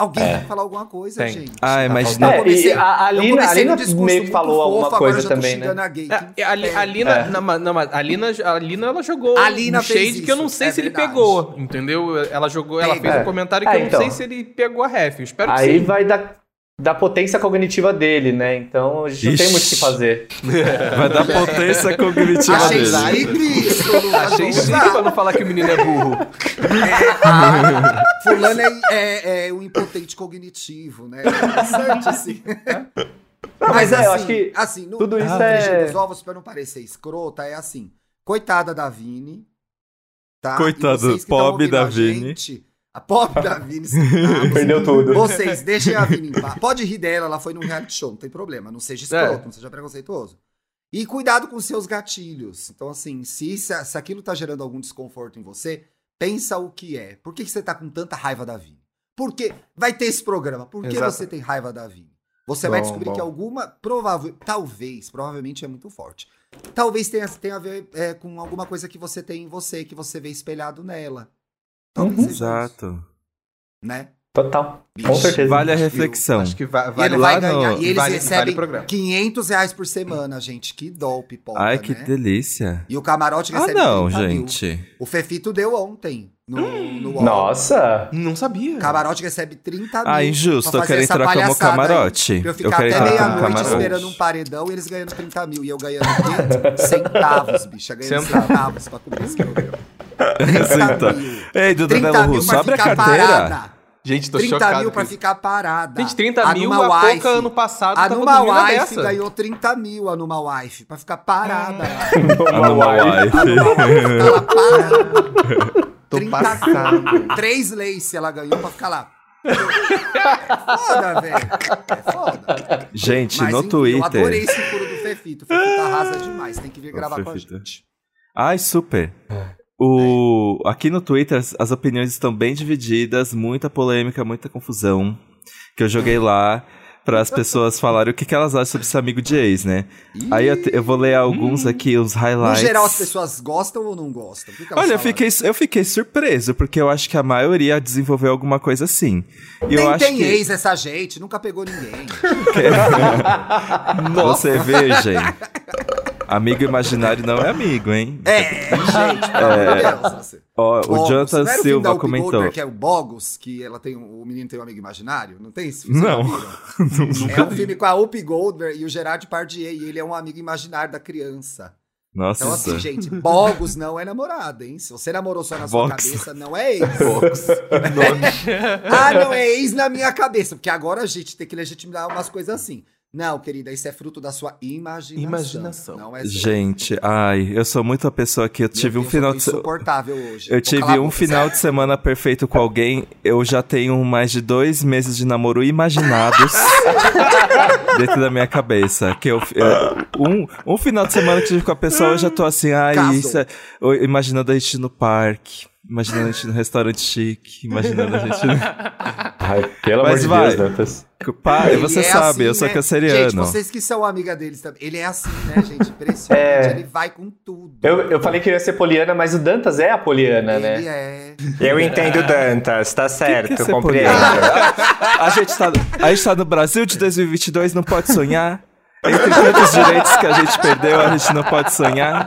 Alguém tem que falar alguma coisa, Tem. gente. Ai, mas Eu É, comecei- a, a eu Lina, a Lina discurso meio que falou alguma fofo, agora coisa também, né? a gay. É, a, a. Lina, É. não, não, a Lina, a Lina ela jogou A Lina um shade fez que eu não isso, sei é se ele verdade. pegou, entendeu? Ela jogou, ela fez É. um comentário que É, eu não então. sei se ele pegou a ref. Eu espero que Aí sim. vai da, da potência cognitiva dele, né? Então a gente não tem Ixi. muito o que fazer. [laughs] Vai dar potência cognitiva Achei dele. chique isso. Achei chique pra não falar que o menino é burro. É, ah, fulano é, é, é um impotente cognitivo, né? Interessante, assim. Não, mas é, eu acho que assim, no, tudo isso é- dos ovos, pra não parecer escrota, é assim. Coitada da Vini. Tá? Coitada, pobre da a Vini. Gente, A pobre da Vini. Ah, [laughs] Perdeu tudo. Vocês, deixem a Vini em paz. Pode rir dela, ela foi num reality show, não tem problema. Não seja escroto, É. não seja preconceituoso. E cuidado com seus gatilhos. Então, assim, se, se, se aquilo tá gerando algum desconforto em você, pensa o que é. Por que, que você tá com tanta raiva da Vini? Por que vai ter esse programa? Por que Exato. você tem raiva da Vini? Você vai Bom, descobrir bom. que alguma, provável, talvez, provavelmente é muito forte. Talvez tenha, tenha a ver é, com alguma coisa que você tem em você, que você vê espelhado nela. Talvez Uhum. Exato. né? Total. Com certeza. Vale a Eu reflexão. Acho que va E vale ele vai lá ganhar. no- E eles vale- vale recebem programa. 500 reais por semana, gente. Que dó, pipoca, Ai, que né? delícia. E o camarote Ah, recebe não, 30 mil. gente. O Fefito deu ontem no, no UOL. Nossa! Não sabia. Camarote recebe 30 mil. Ah, injusto. pra Eu quero entrar como camarote. Pra eu Eu ficar quero até entrar como meia-noite esperando um paredão e eles ganhando 30 mil. E eu ganhando centavos, bicha. Ganhando Centavos. centavos pra cobrir esse programa. 30 Então, mil. Ei, Duda 30 Delo mil Russo, pra abre a ficar carteira. parada. Gente, tô 30 chocado. mil pra isso. ficar parada. Gente, 30 mil, Numa a Wife- pouca ano passado A tava Numa Wife dessa. ganhou 30 mil, a Numa Wife, pra ficar parada. [laughs] A Numa Wife. A Numa Wife ficar lá parada. [laughs] Tô 30 passado. [laughs] Três lace ela ganhou pra ficar lá. É foda, velho. É foda. Gente, Mas, no enfim, Twitter. Eu adorei esse furo do Fefito. O Fefito arrasa demais. Tem que vir gravar com a gente. Ai, super. O... Aqui no Twitter as, as opiniões estão bem divididas, muita polêmica, muita confusão. Que eu joguei lá para as pessoas falarem o que, que elas acham sobre esse amigo de ex, né? Aí eu, te- eu vou ler alguns aqui, os No highlights. geral, as pessoas gostam ou não gostam? Que que Olha, eu fiquei, eu fiquei surpreso, porque eu acho que a maioria desenvolveu alguma coisa assim. E eu Nem acho tem que ex essa gente, nunca pegou ninguém. [laughs] você virgem. [laughs] Amigo imaginário não é amigo, hein? É, gente, pelo amor de Deus. Ó, o. Jonathan Não o filme Silva Whoopi comentou. Goldberg, que é o Bogos, que ela tem o menino tem um amigo imaginário? Não tem isso? Vocês Não. [laughs] É um filme com a Whoopi Goldberg e o Gerard Depardieu, e ele é um amigo imaginário da criança. Nossa, Então, assim, gente, Bogos não é namorada, hein? Se você namorou só na sua Box. cabeça, não é ex. [laughs] ah, não é ex na minha cabeça, porque agora a gente tem que legitimar umas coisas assim. Não, querida, isso é fruto da sua imaginação. Imaginação. Não é seu. gente, ai, eu sou muito a pessoa que eu Meu tive um Deus, final eu tô de insuportável hoje. Eu Vou tive um final de semana perfeito com alguém. Eu já tenho mais de dois meses de namoro imaginados [laughs] dentro da minha cabeça. Que eu, eu- um, um final de semana que eu tive com a pessoa, eu já tô assim, ai, isso é, eu- imaginando a gente no parque, imaginando a gente no restaurante chique, imaginando a gente. [laughs] Ai, pelo Mas amor vai. de Deus, Dantas. Pai, Ele você é sabe, assim, eu sou né? canceriano. Gente, vocês que são amiga deles também. Ele é assim, né, gente? Impressionante. É. Ele vai com tudo. Eu, eu falei que ia ser Poliana, mas o Dantas é a Poliana, né? Ele é. Eu entendo Dantas, tá certo, que é ser compreendo. A gente, tá, a gente tá no Brasil de 2022, não pode sonhar. Entre tantos direitos que a gente perdeu, a gente não pode sonhar.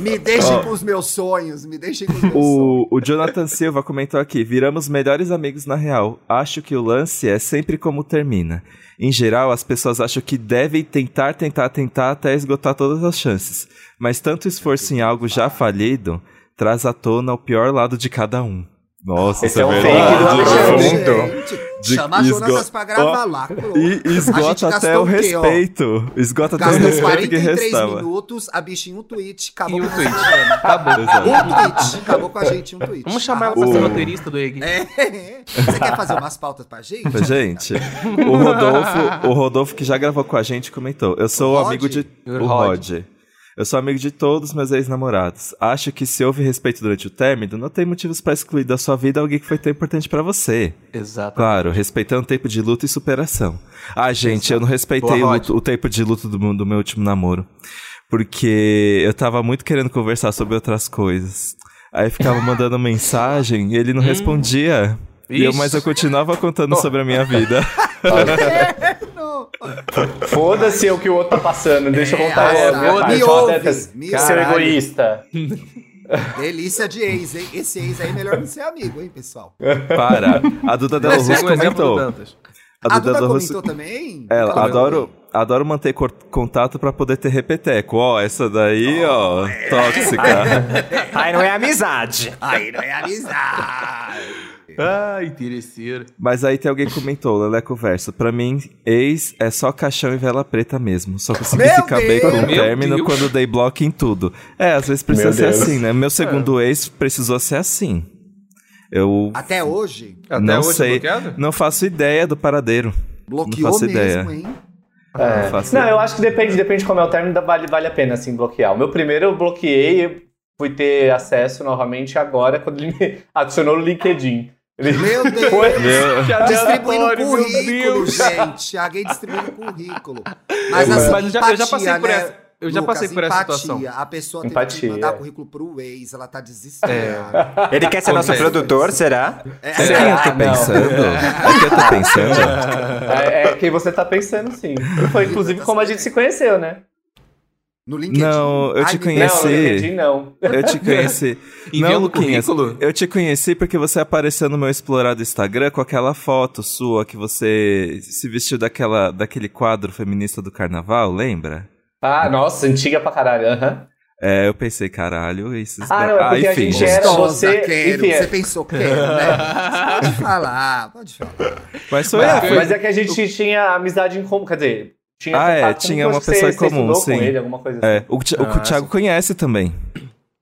Me deixem com os meus sonhos. Me deixem com os meus sonhos. O, o Jonathan Silva comentou aqui: viramos melhores amigos na real. Acho que o lance é sempre como termina. Em geral, as pessoas acham que devem tentar, tentar, tentar até esgotar todas as chances. Mas tanto esforço em algo já falido traz à tona o pior lado de cada um. Nossa, Esse isso é um verdade. fake do Alexandre. De- chama a Jonatas esgo- pra gravar Ó, lá. E A gente esgota até o o quê, respeito. Esgota até o respeito que 43 restava. minutos, a bichinha um tweet, acabou E um com tweet. Acabou. Um tweet, acabou com a gente um tweet. Vamos chamar ela pra O- ser roteirista do EG. É. Você quer fazer umas pautas pra gente? Gente, o Rodolfo, o Rodolfo que já gravou com a gente comentou: Eu sou O amigo de. O O Rod. Eu sou amigo de todos meus ex-namorados. Acho que se houve respeito durante o término, não tem motivos pra excluir da sua vida alguém que foi tão importante pra você. Exato. Claro, respeitando o tempo de luto e superação. Ah, gente, eu não respeitei Boa, o, o tempo de luto do, meu- do meu último namoro. Porque eu tava muito querendo conversar sobre outras coisas. Aí ficava [laughs] mandando mensagem e ele não respondia. E eu, mas eu continuava contando sobre a minha vida. [laughs] [laughs] Foda-se o que o outro tá passando, deixa eu É, contar ah, a minha me. Ó, ouve, me ouve. egoísta. Delícia de ex, hein? Esse ex aí é melhor não ser amigo, hein, pessoal? Para. A Duda Del é Russo comentou. A, A Duda Del comentou Russo. também? Ela, adoro, adoro manter contato pra poder ter repeteco. Ó, essa daí, ó, tóxica. [laughs] Ai, não é amizade. Aí não é amizade. Ah, interesseira. Mas aí tem alguém que comentou, Leleco Verso. Pra mim, ex é só caixão e vela preta mesmo. Só consegui Meu ficar bem com o! Meu término Deus! quando dei bloco em tudo. É, às vezes precisa Meu ser Deus. assim, né? Meu segundo ex precisou ser assim. Eu Até hoje, Até não hoje sei, bloqueado? não faço ideia do paradeiro. bloqueou faço mesmo, ideia. hein? É. Não faço Não, ideia. eu acho que depende, depende de como é o término, vale, vale a pena, assim, bloquear. O meu primeiro eu bloqueei e fui ter acesso novamente agora, quando ele me [laughs] adicionou no LinkedIn. Ele Meu Deus! [laughs] foi... Distribuindo currículo, gente. Alguém distribuindo currículo. Mas, Mas assim, eu já- eu já passei empatia, por né, essa- eu já Lucas, passei por essa empatia. situação. A pessoa Empatia. que mandar currículo pro ex, ela tá desesperada. Ele quer ser nosso produtor, será? É, É quem eu Será? tô pensando? É que eu tô pensando? É, é quem você tá pensando, sim. Foi inclusive como a gente se conheceu, né? No LinkedIn. Não, eu te conheci. Não, no LinkedIn não. Eu te conheci. [laughs] Não, Luquinhas, eu te conheci porque você apareceu no meu explorado Instagram com aquela foto sua que você se vestiu daquela, daquele quadro feminista do carnaval, lembra? Ah, nossa, antiga pra caralho. aham. É, eu pensei, caralho, isso. Ah, não, é porque a gente era- você- quero. enfim, é. Você pensou, quero, né? Pode [laughs] falar, pode falar. Mas foi, Mas, é, foi- mas é que a gente tinha amizade em comum, quer dizer, tinha Ah, é, tinha uma pessoa você comum, sim. com ele, alguma coisa assim. é, o, Thi- o Ah, Thiago conhece também.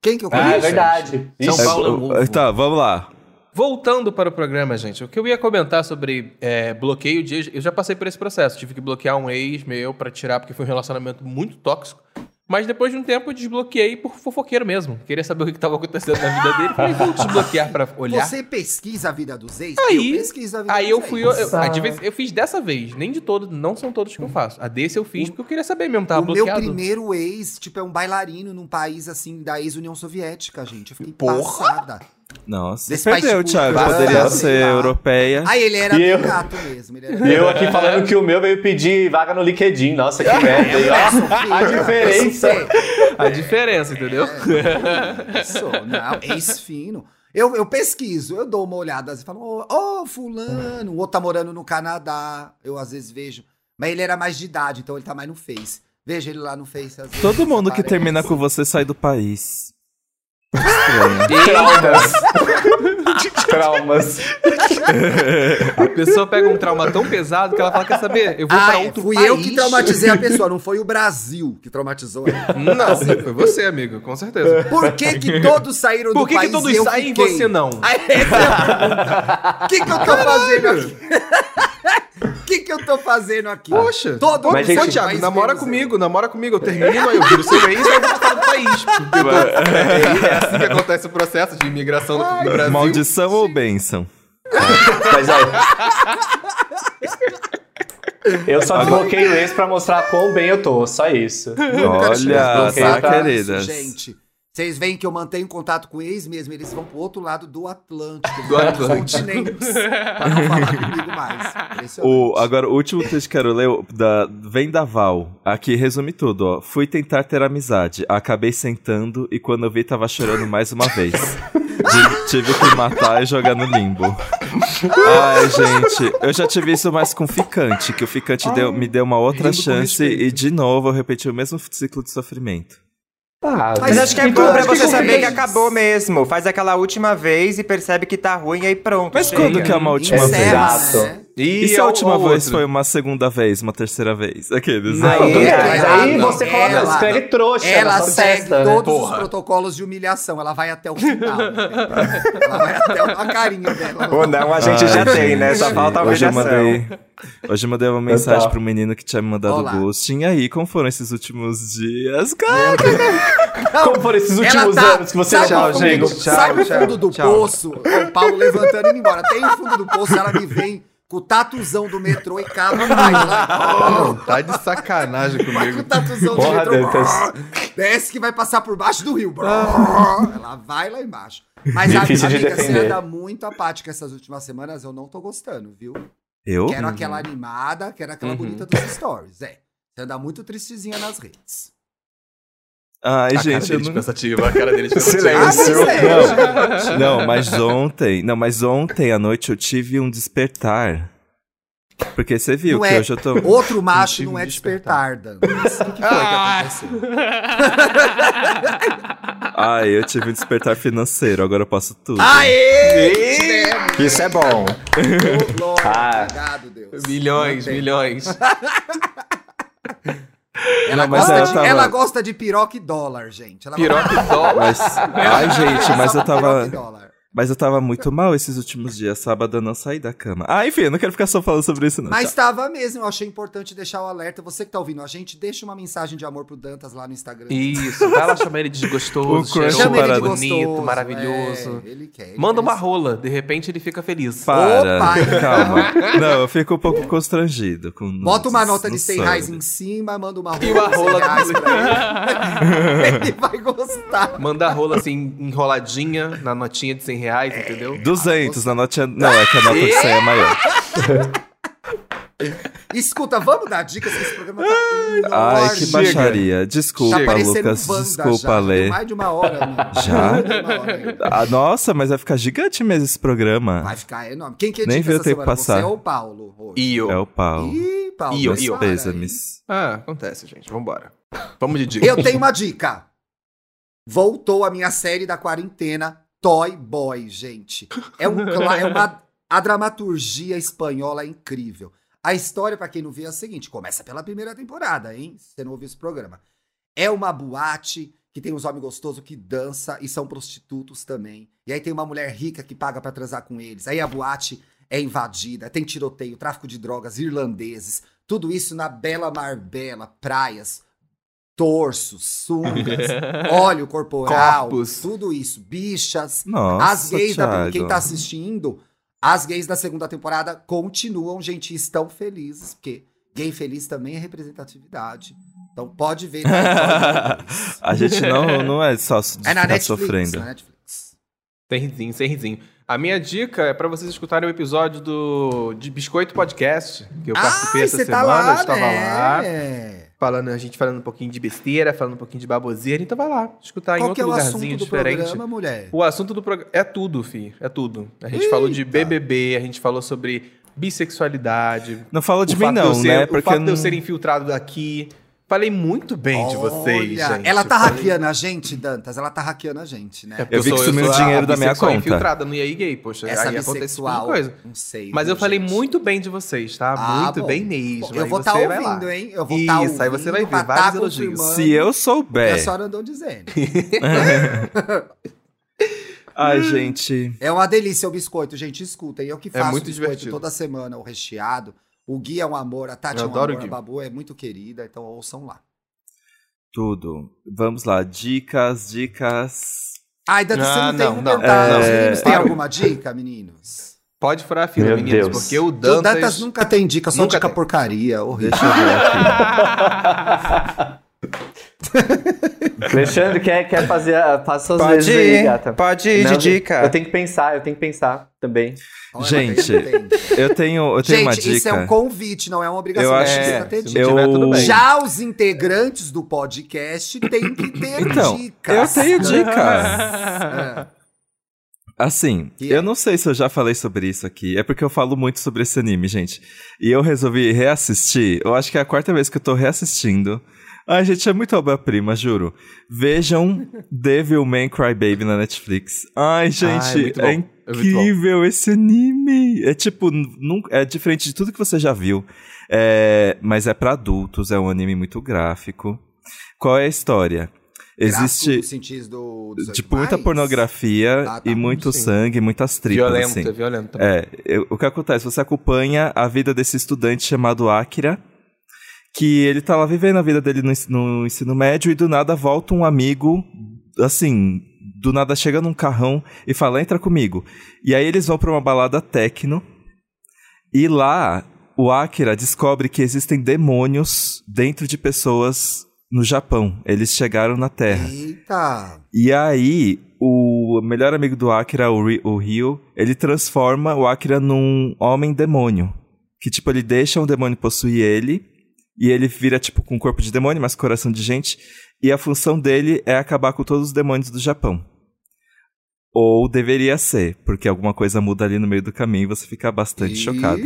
Quem que eu Ah, é conheço? verdade. São Ixi. Paulo é É, tá, vamos lá. Voltando para o programa, gente, o que eu ia comentar sobre é, bloqueio de ex, eu já passei por esse processo. Tive que bloquear um ex meu pra tirar, porque foi um relacionamento muito tóxico. Mas depois de um tempo eu desbloqueei por fofoqueiro mesmo. Queria saber o que estava acontecendo na vida dele. Falei, vou desbloquear pra olhar. Você pesquisa a vida dos ex? Aí- eu pesquiso a vida Aí dos eu fui. ex. Eu, eu- eu fiz dessa vez, nem de todos, não são todos que eu faço. A desse eu fiz porque eu queria saber mesmo, tava o meu bloqueado. primeiro ex, tipo, é um bailarino num país, assim, da ex-União Soviética, gente. Eu fiquei Porra! passada. Nossa, Desse perdeu, Thiago. cultural, Poderia ser europeia. Aí ele era E eu- gato mesmo. Ele era E eu aqui falando que o meu veio pedir vaga no LinkedIn. Nossa, que merda. Ó, [laughs] a diferença. A diferença, entendeu? Isso, não, ex fino. Eu, eu pesquiso, eu dou uma olhada assim, falo, ô, ô, fulano, o outro tá morando no Canadá, eu às vezes vejo. Mas ele era mais de idade, então ele tá mais no Face. Vejo ele lá no Face às vezes. Todo mundo que termina com você sai do país. Traumas. [laughs] Traumas. A pessoa pega um trauma tão pesado que ela fala: quer saber? Eu vou Ah, pra outro fui país. eu que traumatizei a [laughs] pessoa, não foi o Brasil que traumatizou ela. Não, foi você, amigo, com certeza. Por que, que todos saíram Por do que, que país todos e eu saem e você não? Aí, essa é. O que, que eu tô fazendo aqui? O [laughs] que, que eu tô fazendo aqui? Poxa, Todo mas, mundo gente, do país namora comigo, namora comigo. Eu termino, aí eu viro seu ex e eu vou para o país. É, é assim que acontece o processo de imigração no, no Brasil. Maldição ou bênção? Mas aí. Eu só desbloqueio esse pra mostrar quão bem eu tô, só isso. Olha, tá, nisso, queridas. Gente, vocês veem que eu mantenho contato com ex mesmo, eles vão pro outro lado do Atlântico, Do Atlântico. continentes, pra não falar comigo mais. [laughs] O, agora, o último texto que quero ler o- da, vem da Val. Aqui resume tudo, ó. Fui tentar ter amizade. Acabei sentando e quando eu vi tava chorando mais uma vez. [laughs] Di- tive que matar e jogar no limbo. Ai, gente, eu já tive isso mais com ficante, que o ficante deu- me deu uma outra chance e de novo eu repeti o mesmo ciclo de sofrimento. Ah, Mas acho que é Então, bom pra você saber que acabou mesmo. Faz aquela última vez e percebe que tá ruim e aí pronto. Mas chega. quando que é uma última Encerra, vez? Exato. Né? E, se é a o- última o vez outro? foi uma segunda vez, uma terceira vez? Aqueles. Não, mas aí ela- você coloca, ela- escreve trouxa Ela segue testa, né? todos Porra. os protocolos de humilhação. Ela vai até o final. ela vai até a carinha dela. Ou não, a gente já Ai, tem, né? Só gente, falta a hoje eu humilhação. mandei, hoje eu mandei uma mensagem pro menino que tinha me mandado Olá. ghosting. E aí, como foram esses últimos dias? Cara, Como foram esses últimos tá- anos que você sabe não o fundo Diego? do- Sabe o fundo do poço? O Paulo levantando e indo embora. Tem o fundo do poço, ela me vem com o tatuzão do metrô e cava mais lá. Tá de sacanagem Vai com comigo. o tatuzão do metrô. Desce que vai passar por baixo do rio. Ela vai lá embaixo. Mas a Difícil de amiga, você defender. anda muito apática essas últimas semanas, eu não tô gostando, viu? eu? Quero aquela animada, quero aquela Uhum. bonita dos stories. É. Você anda muito tristezinha nas redes. Ai, A cara gente, eu dele de não... pensativa, a cara dele de [laughs] Silêncio. Ah, mas é. Não, mas ontem... Não, mas ontem à noite eu tive um despertar. Porque você viu Não que é. hoje eu tô... Outro macho não é despertar. Dan. O que, que foi Ah. que aconteceu? [laughs] Ai, eu tive um despertar financeiro, agora eu posso tudo. Aê! Tivemos. Isso é bom. Glória, Ah. Obrigado, Deus. Milhões, milhões. [laughs] Ela, Mas gosta ela de, tava- ela gosta de piroca e dólar, gente. Ela Piroca e dólar. Mas, ai, gente, mas eu tava. Mas eu tava muito mal esses últimos dias. Sábado eu não saí da cama. Ah, enfim, eu não quero ficar só falando sobre isso, não. Mas Tchau. tava mesmo, eu achei importante deixar o alerta. Você que tá ouvindo a gente, deixa uma mensagem de amor pro Dantas lá no Instagram. Isso, vai lá chamar ele de [laughs] O gostoso, crush cheiroso, Chama ele de bonito, gostoso, maravilhoso. é, ele quer. ele Manda quer uma isso. rola, de repente ele fica feliz. Para, Opa, calma. Não, eu fico um pouco constrangido com [laughs] Bota uma nota de no 100 reais em cima, manda uma rola E uma de 100 rola reais do- pra ele. [laughs] ele vai gostar. Manda a rola assim, enroladinha na notinha de 100 reais, entendeu? 200 na notinha. Não, é que a nota de 100 é maior. [laughs] Escuta, vamos dar dicas que esse programa tá Ai, que baixaria. Tá Desculpa, parecendo Lucas. Desculpa, já. Lê. Mais de uma hora. amigo. [laughs] Já? Uma hora. Ah, nossa, mas vai ficar gigante mesmo esse programa. Vai ficar enorme. Quem que Nem edita viu o essa tempo semana? passar. Você ou o Paulo? hoje? E eu. É o pau. Ih, Paulo. Mas Io. para Pêsames. Ah, acontece, gente. Vambora. Vamos de dica. Eu tenho uma dica. Voltou a minha série da quarentena, Toy Boy, gente. É, um, é uma. A [laughs] dramaturgia espanhola é incrível. A história, pra quem não viu, é a seguinte: começa pela primeira temporada, hein? Se você não ouviu esse programa. É uma boate que tem uns homens gostosos que dança e são prostitutos também. E aí tem uma mulher rica que paga pra transar com eles. Aí a boate é invadida, tem tiroteio, tráfico de drogas, irlandeses. Tudo isso na bela Marbella, praias, torsos, sungas, [laughs] óleo corporal, Corpos. tudo isso, bichas. Nossa, as gays, da, quem tá assistindo, as gays da segunda temporada continuam, gente, estão felizes, porque gay feliz também é representatividade. Então pode ver. [laughs] na A gente não, não é só de é na Netflix, sofrendo. na Netflix. Sem risinho, sem risinho. A minha dica é pra vocês escutarem o episódio do de Biscoito Podcast, que eu participei Ai, essa você semana, tá lá, eu estava né? lá. Falando, a gente falando um pouquinho de besteira, falando um pouquinho de baboseira, então vai lá, escutar em Qual é outro o lugarzinho assunto do diferente. programa, mulher? O assunto do programa é tudo, fi, é tudo. A gente falou de BBB, a gente falou sobre bissexualidade, Não fala de o mim, de não, ser, né? o Porque fato de eu não- ser infiltrado daqui. Falei muito bem de vocês, Olha, gente. Ela tá Falei- hackeando a gente, Dantas. Ela tá hackeando a gente, né? É porque Eu vi que sou- sumiu sou o dinheiro da minha conta. infiltrada no EA Gay, poxa. Essa aí tipo bissexual, coisa. não sei. Mas eu falei gente? muito bem de vocês, tá? Ah, muito bom. bem mesmo. Eu Aí vou estar lá. ouvindo, hein? Eu vou estar Isso, ouvindo. aí você vai ver pra vários tá elogios. Se eu que a souber. senhora andou dizendo. [laughs] Ai, gente. É uma delícia o biscoito, gente. Escutem. Eu que faço muito biscoito divertido. toda semana, o recheado. O Gui é um amor, a Tati Eu é um adoro o amor, a Gui. Babu é muito querida, então ouçam lá. Tudo. Vamos lá. Dicas, dicas. Ai, Dantas, você Ah, não tem não, um não. Os meninos É, têm para. alguma dica, meninos? Pode furar a fila, Meu meninos, Deus. porque o O Dantas... Dantas nunca tem dica, só Nunca dica tem. porcaria, horrível. Deixa eu ver aqui. [laughs] [laughs] Alexandre, quer, quer fazer a- faça suas Pode vezes aí, ir, gata. pode ir Não, de eu dica. Eu tenho que pensar, eu tenho que pensar também. Olha, Gente. Eu tenho, eu tenho uma Gente, dica. isso é um convite, não é uma obrigação. Eu não acho- É, ter dica. bem. Já os integrantes do podcast têm que ter Então, dicas. eu tenho dicas. É. Assim, Que é? eu não sei se eu já falei sobre isso aqui. É porque eu falo muito sobre esse anime, gente. E eu resolvi reassistir. Eu acho que é a quarta vez que eu tô reassistindo. Ai, gente, é muito obra-prima, juro. Vejam Devilman Crybaby na Netflix. Ai, gente, muito bom. é É bom. incrível esse anime. É tipo, é diferente de tudo que você já viu. É, mas é pra adultos, é um anime muito gráfico. Qual é a história? Existe, do, dos tipo, muita pornografia Ah, tá. e muito Sim. sangue, muitas tripas, violento, assim. é violento também. É, o que acontece? Você acompanha a vida desse estudante chamado Akira, que ele tá lá vivendo a vida dele no, no ensino médio e do nada volta um amigo, assim, do nada chega num carrão e fala, entra comigo. E aí eles vão pra uma balada techno e lá o Akira descobre que existem demônios dentro de pessoas no Japão. Eles chegaram na Terra. Eita! E aí, o melhor amigo do Akira, o, Ri- o Ryo, ele transforma o Akira num homem-demônio. Que, tipo, ele deixa um demônio possuir ele, e ele vira, tipo, com corpo de demônio, mas coração de gente, e a função dele é acabar com todos os demônios do Japão. Ou deveria ser, porque alguma coisa muda ali no meio do caminho e você fica bastante chocada.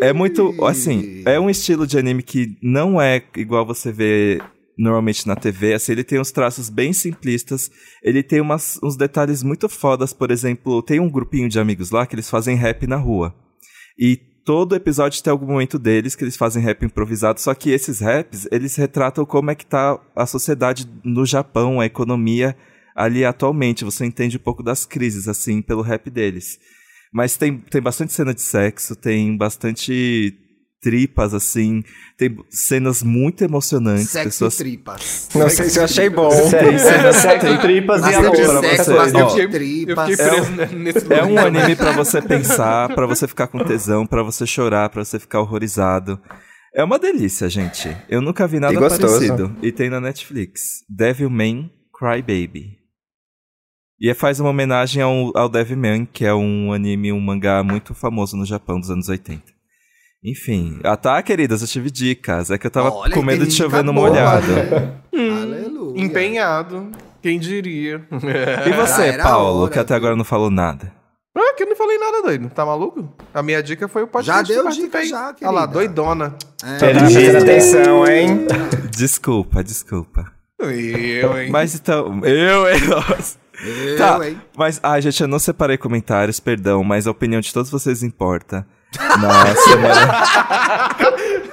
É muito, assim, é um estilo de anime que não é igual você vê normalmente na TV, assim, ele tem uns traços bem simplistas, ele tem umas, uns detalhes muito fodas, por exemplo, tem um grupinho de amigos lá que eles fazem rap na rua. E todo episódio tem algum momento deles que eles fazem rap improvisado, só que esses raps, eles retratam como é que tá a sociedade no Japão, a economia ali atualmente. Você entende um pouco das crises, assim, pelo rap deles. Mas tem, tem bastante cena de sexo, tem bastante tripas, assim. Tem cenas muito emocionantes. Sexo pessoas... e tripas. Não sei se eu achei bom. Sério, sexo, tripas e amor pra sexo, Eu tripas. fiquei preso nesse É um anime pra você pensar, pra você ficar com tesão, pra você chorar, pra você ficar horrorizado. É uma delícia, gente. Eu nunca vi nada E gostoso. parecido. E tem na Netflix. Devilman Crybaby. E é- faz uma homenagem ao, ao Devilman, que é um anime, um mangá muito famoso no Japão dos anos 80. Enfim. Ah tá, queridas, eu tive dicas. É que eu tava Olha, com medo de chover no boa, molhado. né? [laughs] Aleluia. Empenhado. Quem diria? E você, era Paulo, hora, que até agora não falou nada? Ah, que eu não falei nada, doido. Tá maluco? A minha dica foi o podcast Já deu dica, já, Olha lá, querida. doidona. É. Presta atenção, hein? Desculpa, desculpa. Eu, hein? Mas então, eu, hein, nossa. Eu, Tá, hein? mas, ai, gente, eu não separei comentários, perdão, mas a opinião de todos vocês importa. Na semana.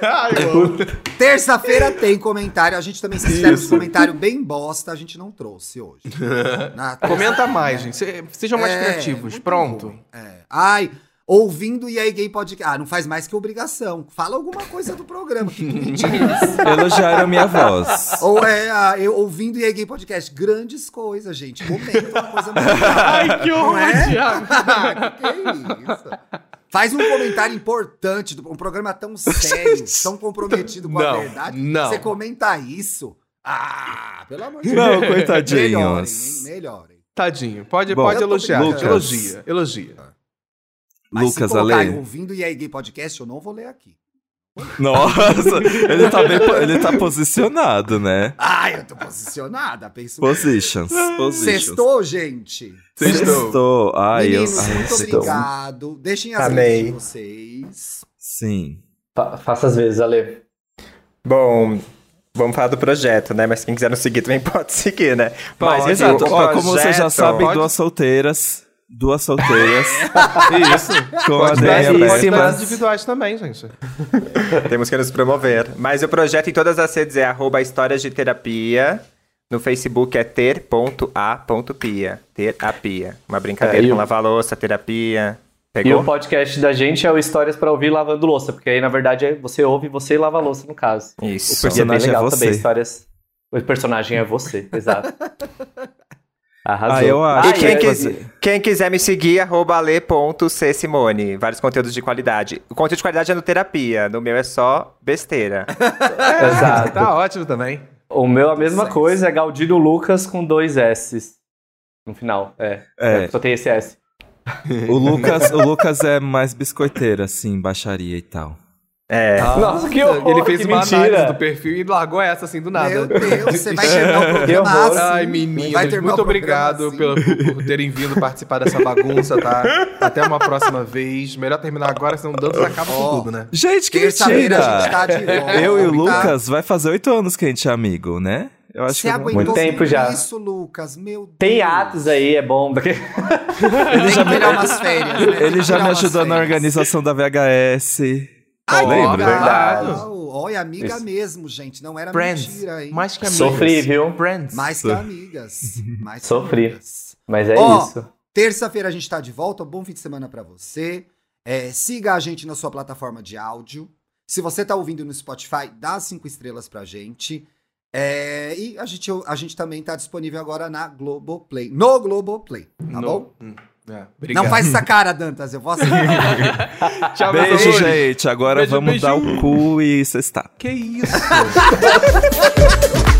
[laughs] Ai, eu amo. Terça-feira tem comentário. A gente também, se tiver um comentário bem bosta, a gente não trouxe hoje. [laughs] Na Comenta mais, gente. Se- Sejam mais É, criativos. Pronto. É. Ai, ouvindo e aí gay podcast. Ah, não faz mais que obrigação. Fala alguma coisa do programa. Que bonitinho isso. [laughs] Elogiaram a minha voz. Ou é, ah, eu ouvindo e aí gay podcast. Grandes coisas, gente. Momento, uma coisa legal. Ai, que horror, é? Thiago. que que é isso? Faz um comentário importante, do- um programa tão [laughs] sério, tão comprometido com a Não, verdade. não. Você comenta isso? Ah, pelo amor de Não, Deus. coitadinhos. Melhorem, hein? Melhorem. Tadinho. Pode, Bom, pode elogiar. brincando. Elogia. Elogia. Mas Lucas, se colocarem Ale. ouvindo e aí gay podcast, eu não vou ler aqui. Nossa, ele tá bem, ele tá posicionado, né? Ah, eu tô posicionada, penso. Positions, positions. Sextou, gente. Sextou. Sextou. Ai, eu, Meninos, ai, muito sextou. obrigado. Deixem as Amei. redes de vocês. Sim. Fa- Faça as vezes, Ale. Bom, vamos falar do projeto, né? Mas quem quiser nos seguir também [laughs] pode seguir, né? Mas, enfim, Exato. o Ó, como vocês já projeto- sabem, Pode- duas solteiras. Duas solteiras. [laughs] Isso. com a Pode dar dar abertas. individuais também, gente. [laughs] Temos que nos promover. Mas o projeto em todas as redes é arroba histórias de terapia. No Facebook é ter.a.pia. Terapia. Uma brincadeira É, e com lavar louça, terapia. E Pegou? o podcast da gente é o Histórias pra Ouvir Lavando Louça, porque aí, na verdade, é você ouve e você lava a louça, no caso. Isso. O personagem e é bem legal é também, você. histórias... O personagem é você, exato. [laughs] Arrasou. Ah, eu acho E que quem, é quis- quem quiser me seguir, arroba ale.csimone. Vários conteúdos de qualidade. O conteúdo de qualidade é no terapia. No meu é só besteira. [laughs] Exato. Tá ótimo também. O meu, a mesma coisa, é Galdino Lucas com dois S no final. É, É. só tem esse S. [laughs] O Lucas, o Lucas é mais biscoiteiro, assim, baixaria e tal. É. Nossa, que horror, Ele fez que uma mentira. análise do perfil e largou essa assim do nada. Meu Deus, você vai [laughs] terminar o programa assim. Ai, terminar muito obrigado assim. pela- por, terem vindo participar dessa bagunça, tá? [laughs] Até uma próxima vez. Melhor terminar agora, senão o Dantas acaba com Ó, tudo, né? Gente, que mentira! tá. Eu e o tá? Lucas vai fazer oito anos que a gente é amigo, né? Eu acho Você que aguentou Muito tempo já. isso, Lucas? Meu Deus. Tem atos aí, é bom. Daqui... [laughs] Ele já tirar umas férias, né? Ele já me ajudou na organização da VHS. Ai, Lembra? Verdade. Olha, amiga Isso. mesmo, gente. Não era Friends. mentira, hein? Mais que amigas. Sofri, viu? Friends. Mais que amigas. Mais que Sofri. amigas. Mas é Ó, isso. Terça-feira a gente tá de volta. Bom fim de semana pra você. É, siga a gente na sua plataforma de áudio. Se você tá ouvindo no Spotify, dá cinco estrelas pra gente. É, e a gente, a gente também tá disponível agora na Globoplay. No Globoplay, tá No- bom? Hum, é. Não faz essa [laughs] cara, Dantas. Eu vou [laughs] aceitar. Tchau, Beijo, gente. Agora Beijo, vamos beijo. dar o cu e cestar. Que isso? [laughs]